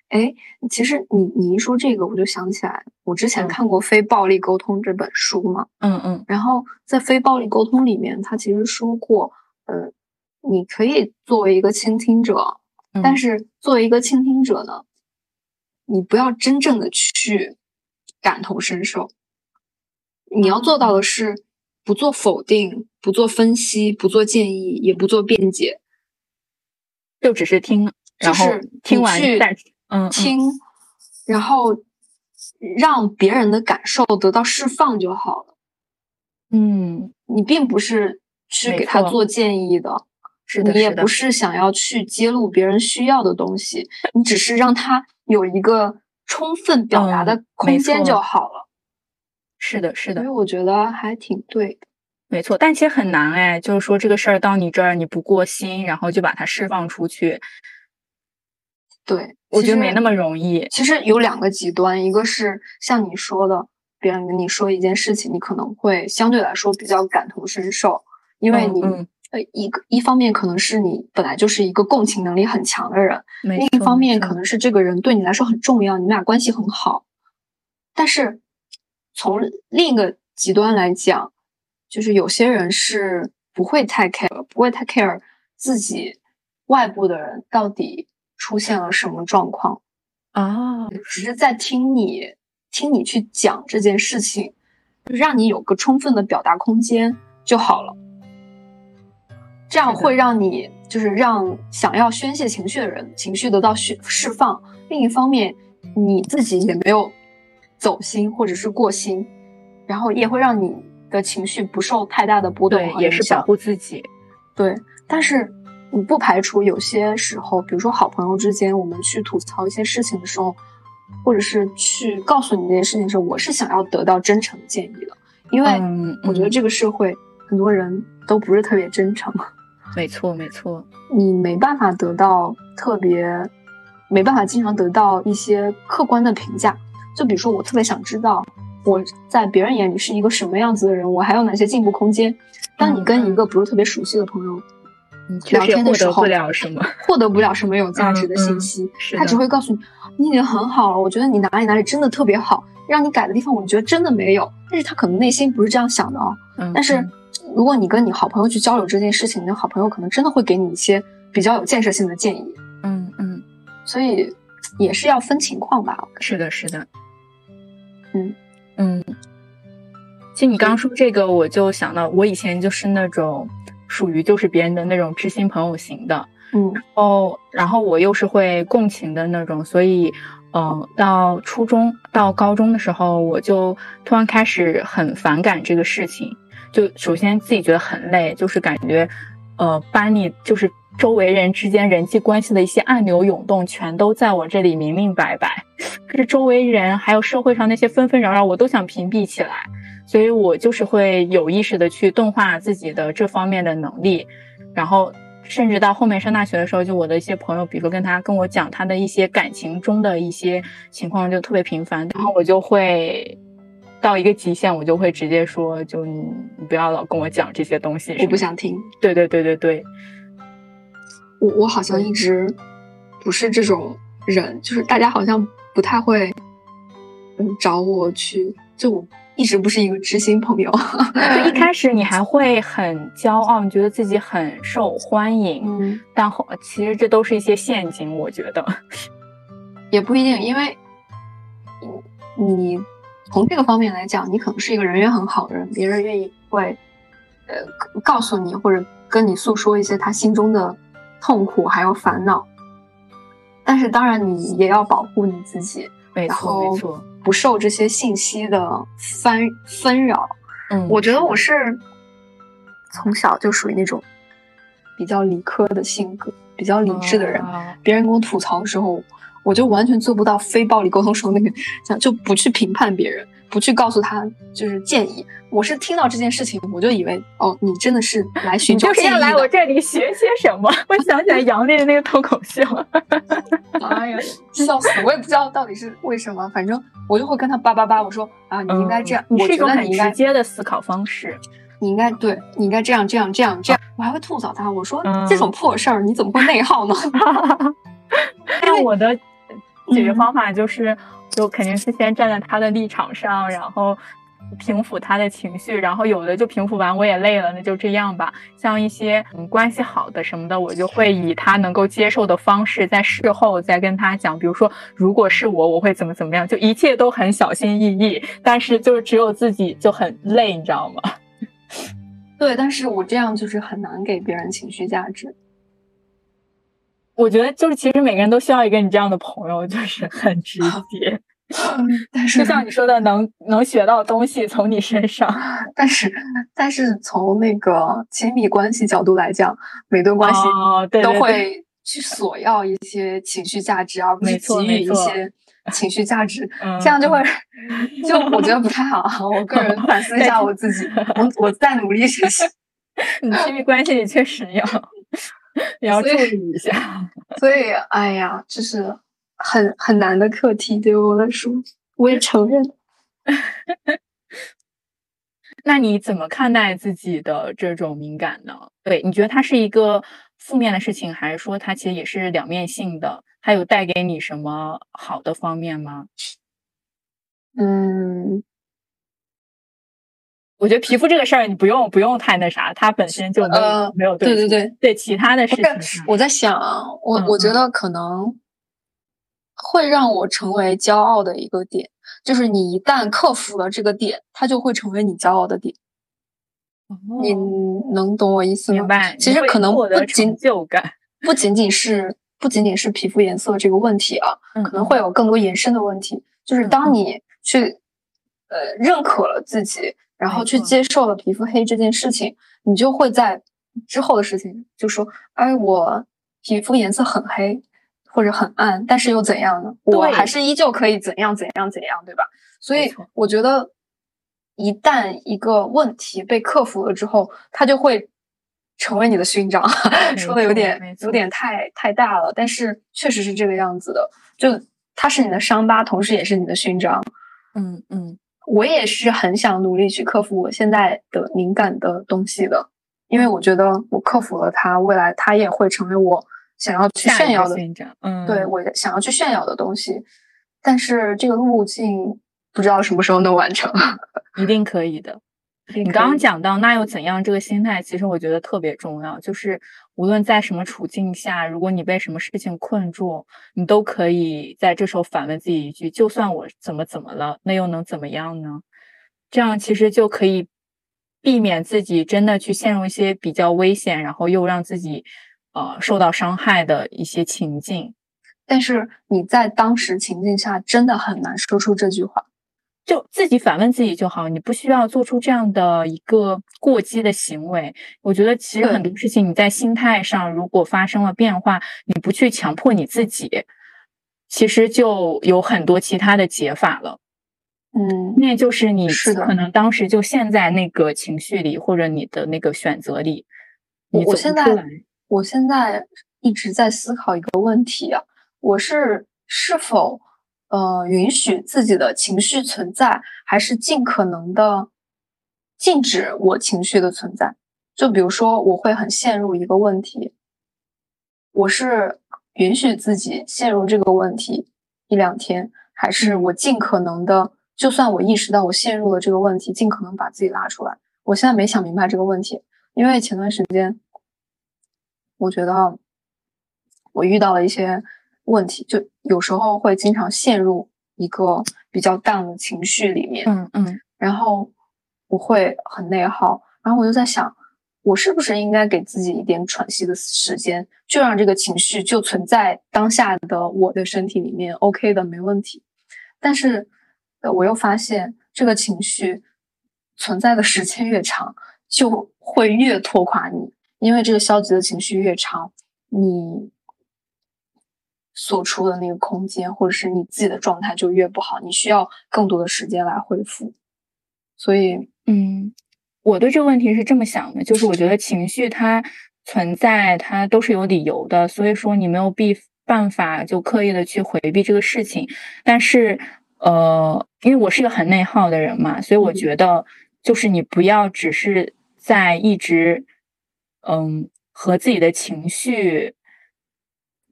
Speaker 2: 哎，其实你你一说这个，我就想起来，我之前看过《非暴力沟通》这本书嘛。
Speaker 1: 嗯嗯。
Speaker 2: 然后在《非暴力沟通》里面，他其实说过，呃，你可以作为一个倾听者，但是作为一个倾听者呢，你不要真正的去感同身受，你要做到的是。不做否定，不做分析，不做建议，也不做辩解，
Speaker 1: 就只是听，然后听完再嗯
Speaker 2: 听，然后让别人的感受得到释放就好了。
Speaker 1: 嗯，
Speaker 2: 你并不是去给他做建议的，
Speaker 1: 是的，
Speaker 2: 你也不是想要去揭露别人需要的东西，你只是让他有一个充分表达的空间就好了。
Speaker 1: 是的，是的，
Speaker 2: 所以我觉得还挺对的，
Speaker 1: 没错。但其实很难哎，就是说这个事儿到你这儿你不过心，然后就把它释放出去。
Speaker 2: 对，
Speaker 1: 我觉得没那么容易。
Speaker 2: 其实有两个极端，一个是像你说的，别人跟你说一件事情，你可能会相对来说比较感同身受，因为你呃一个一方面可能是你本来就是一个共情能力很强的人，另一方面可能是这个人对你来说很重要，你们俩关系很好，但是。从另一个极端来讲，就是有些人是不会太 care，不会太 care 自己外部的人到底出现了什么状况
Speaker 1: 啊，
Speaker 2: 只是在听你听你去讲这件事情，让你有个充分的表达空间就好了。这样会让你就是让想要宣泄情绪的人情绪得到释释放。另一方面，你自己也没有。走心或者是过心，然后也会让你的情绪不受太大的波动
Speaker 1: 也是保护自己。
Speaker 2: 对，但是你不排除有些时候，比如说好朋友之间，我们去吐槽一些事情的时候，或者是去告诉你这些事情的时候，我是想要得到真诚的建议的，因为我觉得这个社会很多人都不是特别真诚。
Speaker 1: 没错，没错，
Speaker 2: 你没办法得到特别，没办法经常得到一些客观的评价。就比如说，我特别想知道我在别人眼里是一个什么样子的人，我还有哪些进步空间。当你跟一个不是特别熟悉的朋友聊天的时候，
Speaker 1: 获得不了什么，
Speaker 2: 获得不了什么有价值的信息，他只会告诉你你已经很好了。我觉得你哪里哪里真的特别好，让你改的地方，我觉得真的没有。但是他可能内心不是这样想的哦。但是如果你跟你好朋友去交流这件事情，你的好朋友可能真的会给你一些比较有建设性的建议。
Speaker 1: 嗯嗯，
Speaker 2: 所以也是要分情况吧。
Speaker 1: 是的，是的。
Speaker 2: 嗯
Speaker 1: 嗯，其实你刚刚说这个，我就想到我以前就是那种属于就是别人的那种知心朋友型的，
Speaker 2: 嗯，
Speaker 1: 然后然后我又是会共情的那种，所以嗯，到初中到高中的时候，我就突然开始很反感这个事情，就首先自己觉得很累，就是感觉呃班里就是。周围人之间人际关系的一些暗流涌动，全都在我这里明明白白。可是周围人还有社会上那些纷纷扰扰，我都想屏蔽起来。所以我就是会有意识的去钝化自己的这方面的能力。然后，甚至到后面上大学的时候，就我的一些朋友，比如说跟他跟我讲他的一些感情中的一些情况，就特别频繁。然后我就会到一个极限，我就会直接说：“就你你不要老跟我讲这些东西，
Speaker 2: 我不想听。”
Speaker 1: 对对对对对。
Speaker 2: 我我好像一直不是这种人，就是大家好像不太会嗯找我去，就我一直不是一个知心朋友。
Speaker 1: 就一开 始你还会很骄傲，你觉得自己很受欢迎，
Speaker 2: 嗯，
Speaker 1: 但后其实这都是一些陷阱，我觉得
Speaker 2: 也不一定，因为你从这个方面来讲，你可能是一个人缘很好的人，别人愿意会呃告诉你或者跟你诉说一些他心中的痛苦还有烦恼。但是当然，你也要保护你自己，
Speaker 1: 没错没错，
Speaker 2: 不受这些信息的纷纷扰。
Speaker 1: 嗯，
Speaker 2: 我觉得我是从小就属于那种比较理科的性格，比较理智的人。别人跟我吐槽的时候，我就完全做不到非暴力沟通时候那个，想就不去评判别人。不去告诉他就是建议，我是听到这件事情，我就以为哦，你真的是来寻求建议
Speaker 1: 的。来我这里学些什么？我想起来杨笠的那个脱口秀，
Speaker 2: 哎呀，笑死！我也不知道到底是为什么，反正我就会跟他叭叭叭，我说啊，你应该这样，
Speaker 1: 你是一
Speaker 2: 种
Speaker 1: 很直接的思考方式，
Speaker 2: 你应该对你应该这样这样这样这样，我还会吐槽他，我说这种破事儿你怎么会内耗呢？
Speaker 1: 那我的解决方法就是。就肯定是先站在他的立场上，然后平复他的情绪，然后有的就平复完，我也累了，那就这样吧。像一些嗯关系好的什么的，我就会以他能够接受的方式，在事后再跟他讲，比如说如果是我，我会怎么怎么样，就一切都很小心翼翼，但是就是只有自己就很累，你知道吗？
Speaker 2: 对，但是我这样就是很难给别人情绪价值。
Speaker 1: 我觉得就是，其实每个人都需要一个你这样的朋友，就是很直接。
Speaker 2: 但是，
Speaker 1: 就像你说的，能能学到东西从你身上。
Speaker 2: 但是，但是从那个亲密关系角度来讲，每段关系都会去索要一些情绪价值，而不是给予一些情绪价值。这样就会，就我觉得不太好。我个人反思一下我自己，我我在努力学习。
Speaker 1: 你亲密关系里确实要。你要注意一下，
Speaker 2: 所以，哎呀，这是很很难的课题，对我来说，我也承认。
Speaker 1: 那你怎么看待自己的这种敏感呢？对你觉得它是一个负面的事情，还是说它其实也是两面性的？它有带给你什么好的方面吗？
Speaker 2: 嗯。
Speaker 1: 我觉得皮肤这个事儿，你不用不用太那啥，它本身就没有没有
Speaker 2: 对对对
Speaker 1: 对其他的事情。
Speaker 2: 我在想，我我觉得可能会让我成为骄傲的一个点，就是你一旦克服了这个点，它就会成为你骄傲的点。你能懂我意思
Speaker 1: 吗？明白。
Speaker 2: 其实可能不仅
Speaker 1: 就感，
Speaker 2: 不仅仅是不仅仅是皮肤颜色这个问题啊，可能会有更多延伸的问题。就是当你去呃认可了自己。然后去接受了皮肤黑这件事情，你就会在之后的事情就说：“哎，我皮肤颜色很黑或者很暗，但是又怎样呢？我还是依旧可以怎样怎样怎样，对吧？”所以我觉得，一旦一个问题被克服了之后，它就会成为你的勋章。说的有点有点太太大了，但是确实是这个样子的。就它是你的伤疤，同时也是你的勋章。
Speaker 1: 嗯嗯。
Speaker 2: 我也是很想努力去克服我现在的敏感的东西的，因为我觉得我克服了它，未来它也会成为我想要去炫耀的，
Speaker 1: 嗯，
Speaker 2: 对我想要去炫耀的东西。但是这个路径不知道什么时候能完成，
Speaker 1: 一定可以的。你刚刚讲到那又怎样？这个心态其实我觉得特别重要，就是无论在什么处境下，如果你被什么事情困住，你都可以在这时候反问自己一句：就算我怎么怎么了，那又能怎么样呢？这样其实就可以避免自己真的去陷入一些比较危险，然后又让自己呃受到伤害的一些情境。
Speaker 2: 但是你在当时情境下真的很难说出这句话。
Speaker 1: 就自己反问自己就好，你不需要做出这样的一个过激的行为。我觉得其实很多事情你在心态上如果发生了变化，你不去强迫你自己，其实就有很多其他的解法了。
Speaker 2: 嗯，
Speaker 1: 那就是你是可能当时就陷在那个情绪里，或者你的那个选择里。
Speaker 2: 我现在我现在一直在思考一个问题啊，我是是否。呃，允许自己的情绪存在，还是尽可能的禁止我情绪的存在？就比如说，我会很陷入一个问题，我是允许自己陷入这个问题一两天，还是我尽可能的，就算我意识到我陷入了这个问题，尽可能把自己拉出来？我现在没想明白这个问题，因为前段时间，我觉得我遇到了一些。问题就有时候会经常陷入一个比较淡的情绪里面，
Speaker 1: 嗯嗯，
Speaker 2: 然后我会很内耗，然后我就在想，我是不是应该给自己一点喘息的时间，就让这个情绪就存在当下的我的身体里面，OK 的，没问题。但是，我又发现这个情绪存在的时间越长，就会越拖垮你，因为这个消极的情绪越长，你。所处的那个空间，或者是你自己的状态就越不好，你需要更多的时间来恢复。所以，
Speaker 1: 嗯，我对这个问题是这么想的，就是我觉得情绪它存在，它都是有理由的，所以说你没有必办法就刻意的去回避这个事情。但是，呃，因为我是一个很内耗的人嘛，所以我觉得就是你不要只是在一直，嗯，和自己的情绪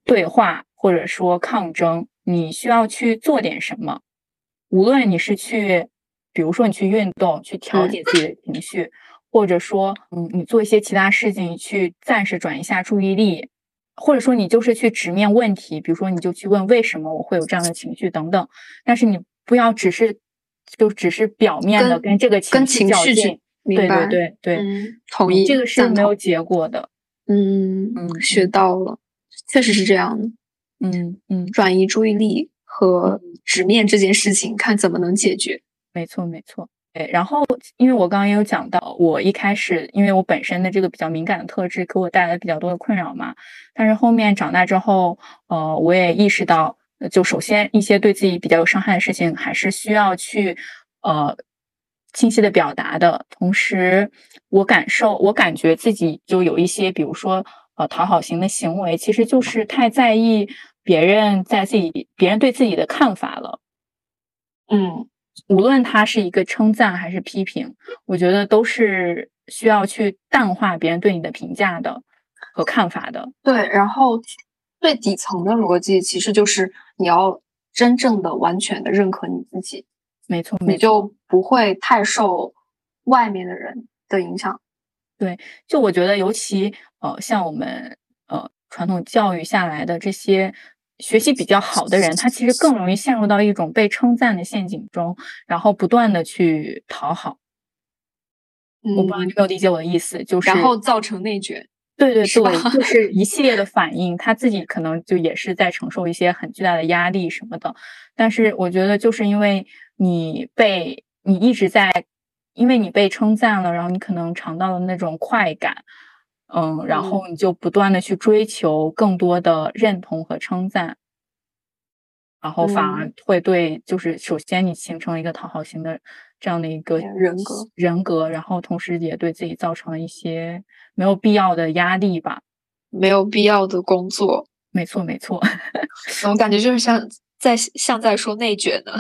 Speaker 1: 对话。或者说抗争，你需要去做点什么。无论你是去，比如说你去运动，去调节自己的情绪，或者说，嗯，你做一些其他事情去暂时转移一下注意力，或者说你就是去直面问题，比如说你就去问为什么我会有这样的情绪等等。但是你不要只是就只是表面的跟这个情绪较劲。对对对对，
Speaker 2: 同意。
Speaker 1: 这个是没有结果的。
Speaker 2: 嗯嗯，学到了，确实是这样的。
Speaker 1: 嗯嗯，
Speaker 2: 转移注意力和直面这件事情，看怎么能解决。
Speaker 1: 没错没错，对。然后，因为我刚刚也有讲到，我一开始因为我本身的这个比较敏感的特质，给我带来比较多的困扰嘛。但是后面长大之后，呃，我也意识到，就首先一些对自己比较有伤害的事情，还是需要去呃清晰的表达的。同时，我感受，我感觉自己就有一些，比如说呃讨好型的行为，其实就是太在意。别人在自己，别人对自己的看法了，
Speaker 2: 嗯，
Speaker 1: 无论他是一个称赞还是批评，我觉得都是需要去淡化别人对你的评价的和看法的。
Speaker 2: 对，然后最底层的逻辑其实就是你要真正的、完全的认可你自己。
Speaker 1: 没错，
Speaker 2: 你就不会太受外面的人的影响。
Speaker 1: 对，就我觉得，尤其呃，像我们呃传统教育下来的这些。学习比较好的人，他其实更容易陷入到一种被称赞的陷阱中，然后不断的去讨好。我不知道你有没有理解我的意思，就是
Speaker 2: 然后造成内卷。
Speaker 1: 对对对，就 是一系列的反应，他自己可能就也是在承受一些很巨大的压力什么的。但是我觉得，就是因为你被你一直在，因为你被称赞了，然后你可能尝到了那种快感。嗯，然后你就不断的去追求更多的认同和称赞，然后反而会对，就是首先你形成了一个讨好型的这样的一个
Speaker 2: 人格。
Speaker 1: 人格，然后同时也对自己造成了一些没有必要的压力吧，
Speaker 2: 没有必要的工作，
Speaker 1: 没错没错，
Speaker 2: 我感觉就是像在像在说内卷呢。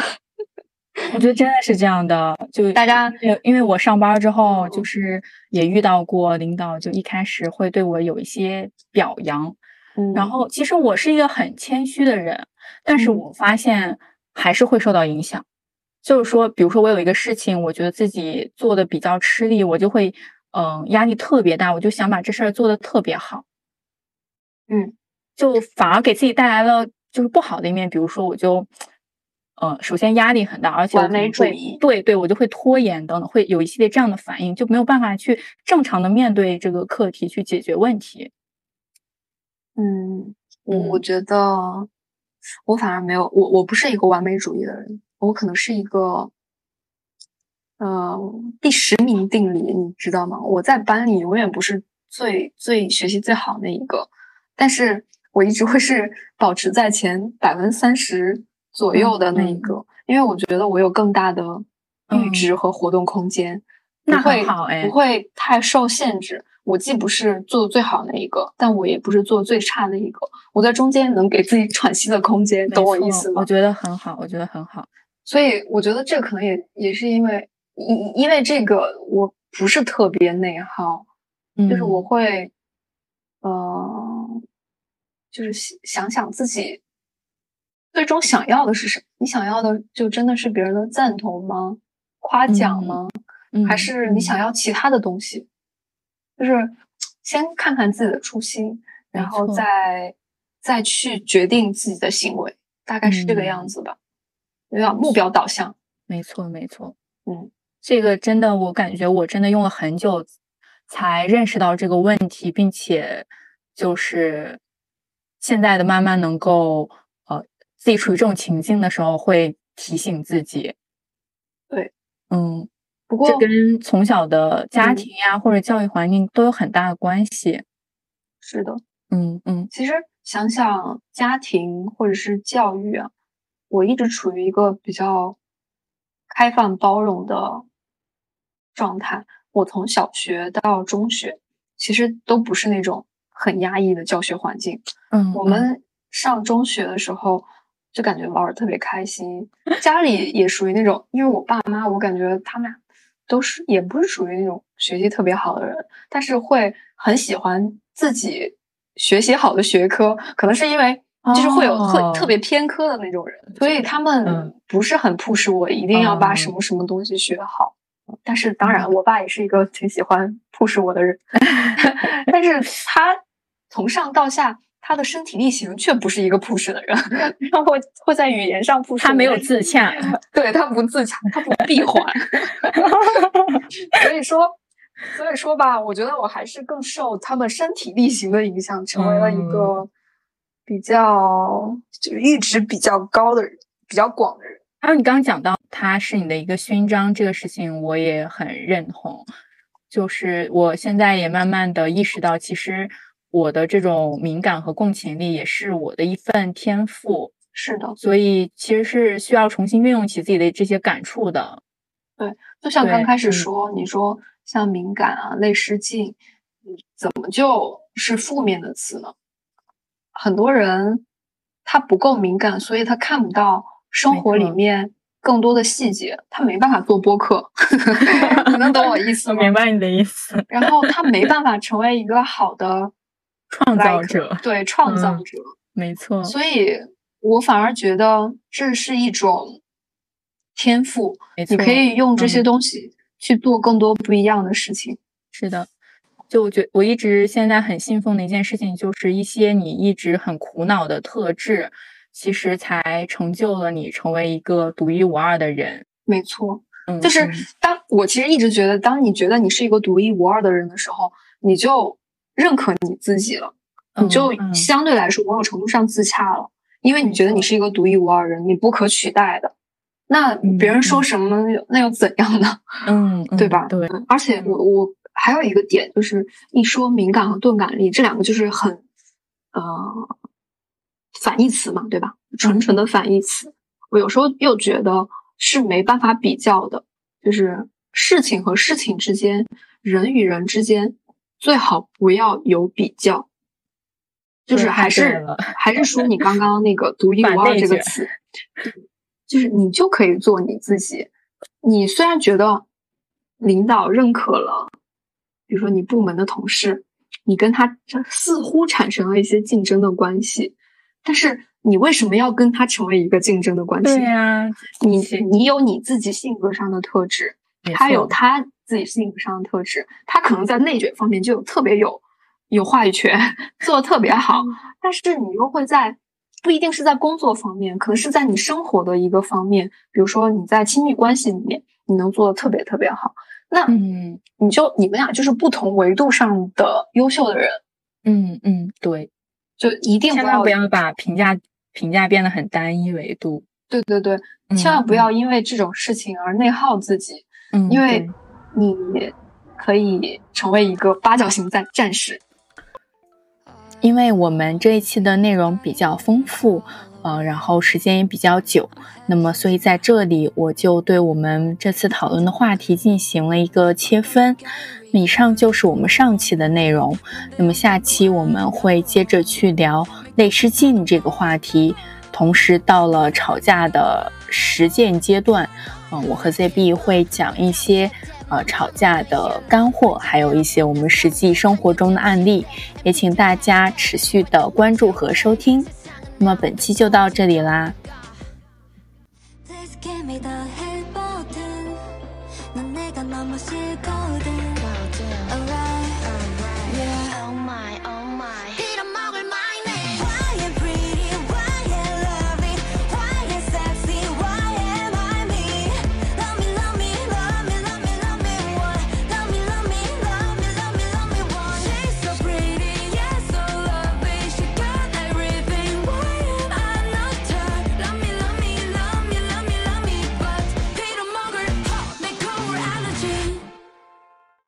Speaker 1: 我觉得真的是这样的，就大家，因为我上班之后，就是也遇到过领导，就一开始会对我有一些表扬，
Speaker 2: 嗯，
Speaker 1: 然后其实我是一个很谦虚的人，但是我发现还是会受到影响，就是说，比如说我有一个事情，我觉得自己做的比较吃力，我就会，嗯，压力特别大，我就想把这事儿做的特别好，
Speaker 2: 嗯，
Speaker 1: 就反而给自己带来了就是不好的一面，比如说我就。呃，首先压力很大，而且
Speaker 2: 完美主义，
Speaker 1: 对对，我就会拖延等等，会有一系列这样的反应，就没有办法去正常的面对这个课题去解决问题。
Speaker 2: 嗯，我我觉得我反而没有，我我不是一个完美主义的人，我可能是一个，呃，第十名定理，你知道吗？我在班里永远不是最最学习最好那一个，但是我一直会是保持在前百分之三十。左右的那一个，因为我觉得我有更大的阈值和活动空间，
Speaker 1: 那很好哎，
Speaker 2: 不会太受限制。我既不是做的最好的那一个，但我也不是做的最差的一个，我在中间能给自己喘息的空间，懂我意思吗？
Speaker 1: 我觉得很好，我觉得很好。
Speaker 2: 所以我觉得这可能也也是因为，因因为这个我不是特别内耗，就是我会，呃，就是想想自己。最终想要的是什么？你想要的就真的是别人的赞同吗？夸奖吗？还是你想要其他的东西？就是先看看自己的初心，然后再再去决定自己的行为，大概是这个样子吧。要目标导向。
Speaker 1: 没错，没错。
Speaker 2: 嗯，
Speaker 1: 这个真的，我感觉我真的用了很久才认识到这个问题，并且就是现在的慢慢能够呃，自己处于这种情境的时候，会提醒自己。
Speaker 2: 对，
Speaker 1: 嗯。
Speaker 2: 不过，
Speaker 1: 这跟从小的家庭呀，或者教育环境都有很大的关系。
Speaker 2: 是的，
Speaker 1: 嗯嗯。
Speaker 2: 其实想想家庭或者是教育啊，我一直处于一个比较开放包容的状态。我从小学到中学，其实都不是那种很压抑的教学环境。
Speaker 1: 嗯，
Speaker 2: 我们上中学的时候。就感觉玩的特别开心，家里也属于那种，因为我爸妈，我感觉他们俩都是，也不是属于那种学习特别好的人，但是会很喜欢自己学习好的学科，可能是因为就是会有特特别偏科的那种人，所以他们不是很 push 我一定要把什么什么东西学好。但是当然，我爸也是一个挺喜欢 push 我的人，但是他从上到下。他的身体力行却不是一个 push 的人，然后会在语言上 push。
Speaker 1: 他没有自洽，
Speaker 2: 对他不自洽，他不 闭环。所以说，所以说吧，我觉得我还是更受他们身体力行的影响，成为了一个比较就是阈值比较高的人，比较广的人。
Speaker 1: 还有你刚刚讲到他是你的一个勋章这个事情，我也很认同。就是我现在也慢慢的意识到，其实。我的这种敏感和共情力也是我的一份天赋，
Speaker 2: 是的，
Speaker 1: 所以其实是需要重新运用起自己的这些感触的。
Speaker 2: 对，就像刚开始说，你说像敏感啊、泪失禁，怎么就是负面的词呢？很多人他不够敏感，所以他看不到生活里面更多的细节，他没办法做播客。你能懂我意思吗？
Speaker 1: 明白你的意思。
Speaker 2: 然后他没办法成为一个好的。
Speaker 1: 创造者
Speaker 2: 对创造者，
Speaker 1: 没错。
Speaker 2: 所以我反而觉得这是一种天赋，你可以用这些东西去做更多不一样的事情。
Speaker 1: 是的，就我觉我一直现在很信奉的一件事情，就是一些你一直很苦恼的特质，其实才成就了你成为一个独一无二的人。
Speaker 2: 没错，就是当我其实一直觉得，当你觉得你是一个独一无二的人的时候，你就。认可你自己了，你就相对来说某种程度上自洽了，因为你觉得你是一个独一无二人，你不可取代的。那别人说什么，那又怎样呢？
Speaker 1: 嗯，
Speaker 2: 对吧？
Speaker 1: 对。
Speaker 2: 而且我我还有一个点，就是一说敏感和钝感力这两个就是很呃反义词嘛，对吧？纯纯的反义词。我有时候又觉得是没办法比较的，就是事情和事情之间，人与人之间。最好不要有比较，就是还是还是说你刚刚那个独一无二这个词，就是你就可以做你自己。你虽然觉得领导认可了，比如说你部门的同事，你跟他似乎产生了一些竞争的关系，但是你为什么要跟他成为一个竞争的关系？
Speaker 1: 对呀，
Speaker 2: 你你有你自己性格上的特质，他有他。自己性格上的特质，他可能在内卷方面就有特别有有话语权，做的特别好。但是你又会在不一定是在工作方面，可能是在你生活的一个方面，比如说你在亲密关系里面，你能做的特别特别好。那
Speaker 1: 嗯，
Speaker 2: 你就你们俩就是不同维度上的优秀的人。
Speaker 1: 嗯嗯，对，
Speaker 2: 就一定
Speaker 1: 千万不要把评价评价变得很单一维度。
Speaker 2: 对对对，千万不要因为这种事情而内耗自己。
Speaker 1: 嗯，
Speaker 2: 因为。你可以成为一个八角形战战士，
Speaker 1: 因为我们这一期的内容比较丰富，呃，然后时间也比较久，那么所以在这里我就对我们这次讨论的话题进行了一个切分。以上就是我们上期的内容，那么下期我们会接着去聊泪失禁这个话题，同时到了吵架的实践阶段，嗯，我和 ZB 会讲一些。呃，吵架的干货，还有一些我们实际生活中的案例，也请大家持续的关注和收听。那么本期就到这里啦。